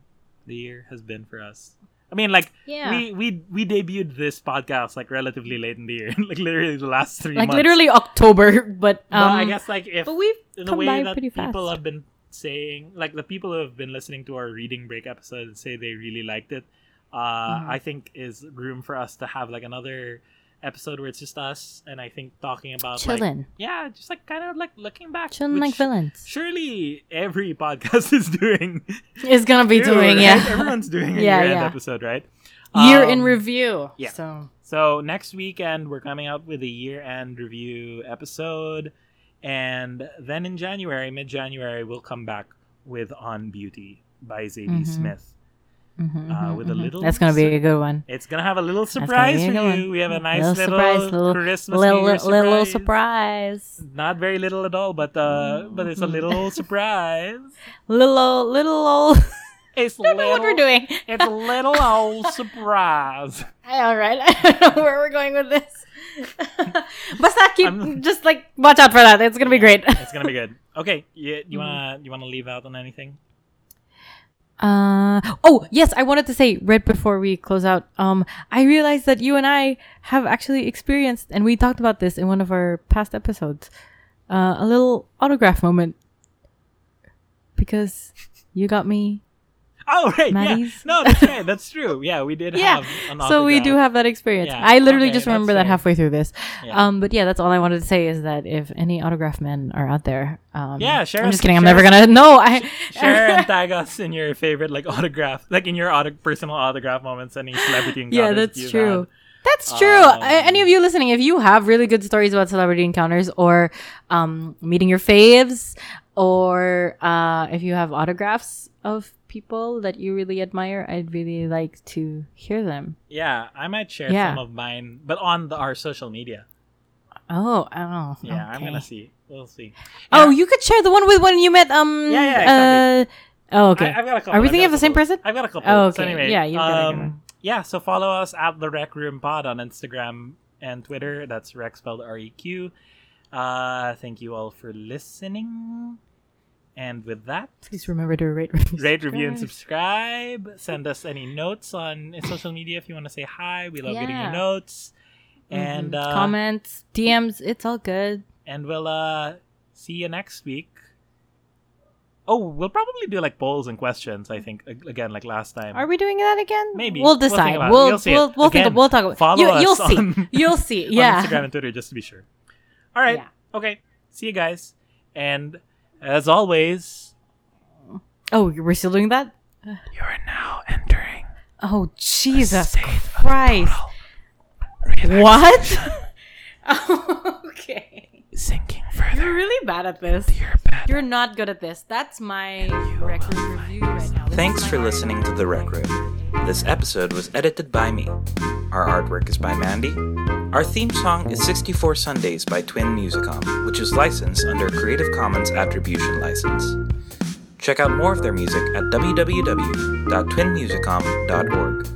A: the year has been for us. I mean, like
B: Yeah.
A: we we we debuted this podcast like relatively late in the year, like literally the last three
B: like
A: months.
B: literally October, but
A: But
B: um,
A: I guess like if
B: but we've
A: in the way that people have been saying, like the people who have been listening to our reading break episode and say they really liked it, uh,
B: Mhm.
A: I think is room for us to have like another episode where it's just us and I think talking about like
B: chilling,
A: yeah, just like kind of like looking back,
B: chilling like villains.
A: Surely every podcast is doing.
B: Is gonna be doing
A: right?
B: yeah.
A: everyone's doing a
B: Yeah, yeah.
A: episode, right?
B: Year
A: Um,
B: in review.
A: yeah.
B: So
A: So next weekend we're coming out with a year-end review episode, and then in January, mid-January, we'll come back with On Beauty by Zadie
B: Mhm.
A: Smith.
B: Mhm,
A: uh,
B: mhm,
A: with a
B: mhm.
A: little
B: That's gonna be a good one.
A: It's gonna have a little surprise
B: a
A: for you.
B: one.
A: We have a nice
B: Little
A: little,
B: surprise, little-
A: Christmas
B: Little,
A: New Year
B: little
A: surprise.
B: surprise.
A: Not very little at all, but uh, but it's a
B: Mm-hmm.
A: little surprise.
B: Little, little old.
A: It's
B: I don't know what we're doing.
A: It's a little old surprise.
B: All right, I don't know where we're going with this. Basta keep
A: I'm-
B: just like watch out for that. It's gonna be great.
A: It's gonna be good. Okay, you, you
B: Mm-hmm.
A: wanna you wanna leave out on anything?
B: Uh oh yes, I wanted to say right before we close out. Um, I realized that you and I have actually experienced, and we talked about this in one of our past episodes. Uh, a little autograph moment because you got me.
A: Oh right,
B: Maddie's?
A: yeah. No, that's right. That's true. Yeah, we did
B: Yeah,
A: have an
B: So we do have that experience.
A: Yeah,
B: I literally
A: okay,
B: just remember that halfway through this.
A: Yeah.
B: Um, but yeah, that's all I wanted to say is that if any autograph men are out there, um,
A: Yeah, share
B: I'm just kidding. I'm never gonna. No, I
A: Share and tag us in your favorite like autograph, like in your auto- personal autograph moments, any celebrity encounters.
B: yeah, that's true.
A: had.
B: That's true.
A: Um,
B: Any of you listening, if you have really good stories about celebrity encounters or um, meeting your faves, or uh, if you have autographs of people that you really admire, I'd really like to hear them.
A: Yeah, I might share
B: Yeah.
A: some of mine, but on the, our social media.
B: Oh, oh,
A: Yeah, I'm gonna see. We'll see.
B: Oh, you could share the one with when you met. Um.
A: Yeah, yeah,
B: Uh, oh, okay.
A: I, have got a couple.
B: Are we
A: I've
B: thinking of the same person?
A: I've got a couple.
B: Oh,
A: So
B: okay.
A: anyway,
B: Yeah, you've got a good
A: um. Yeah, so follow us at the Req Room Pod on Instagram and Twitter. That's Req spelled R E Q. Uh, thank you all for listening. And with that,
B: Please remember to rate, review,
A: rate, review, and
B: subscribe.
A: subscribe. Send us any notes on social media if you want to say hi. We love getting your notes. And
B: Mhm.
A: uh,
B: comments, DMs. It's all good.
A: and we'll uh see you next week. Oh, we'll probably do like polls and questions. I think again, like last time.
B: Are we doing that again?
A: Maybe.
B: we'll
A: We'll
B: decide. We'll
A: You'll see
B: we'll we'll think.
A: Again,
B: We'll talk about.
A: follow
B: you,
A: us
B: You'll see.
A: on-
B: You'll see.
A: on
B: Yeah.
A: Instagram and Twitter just to be sure. All right.
B: Yeah.
A: Okay. See you guys. And as always,
B: Oh, we're still doing that.
A: you are now entering
B: Oh Jesus
A: state
B: Christ!
A: total
B: What? oh, okay.
A: sinking further
B: You're really bad at this.
A: your bed.
B: You're not good at this. That's my record review right now. This
C: Thanks for listening to The Req Room. This episode was edited by me. Our artwork is by Mandy. Our theme song is 64 Sundays by Twin Musicom, which is licensed under a Creative Commons Attribution License. Check out more of their music at www.twinmusicom.org.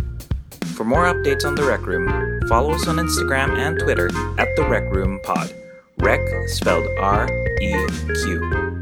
C: For more updates on The Req Room, follow us on Instagram and Twitter at The Req Room Pod. Req spelled R E Q.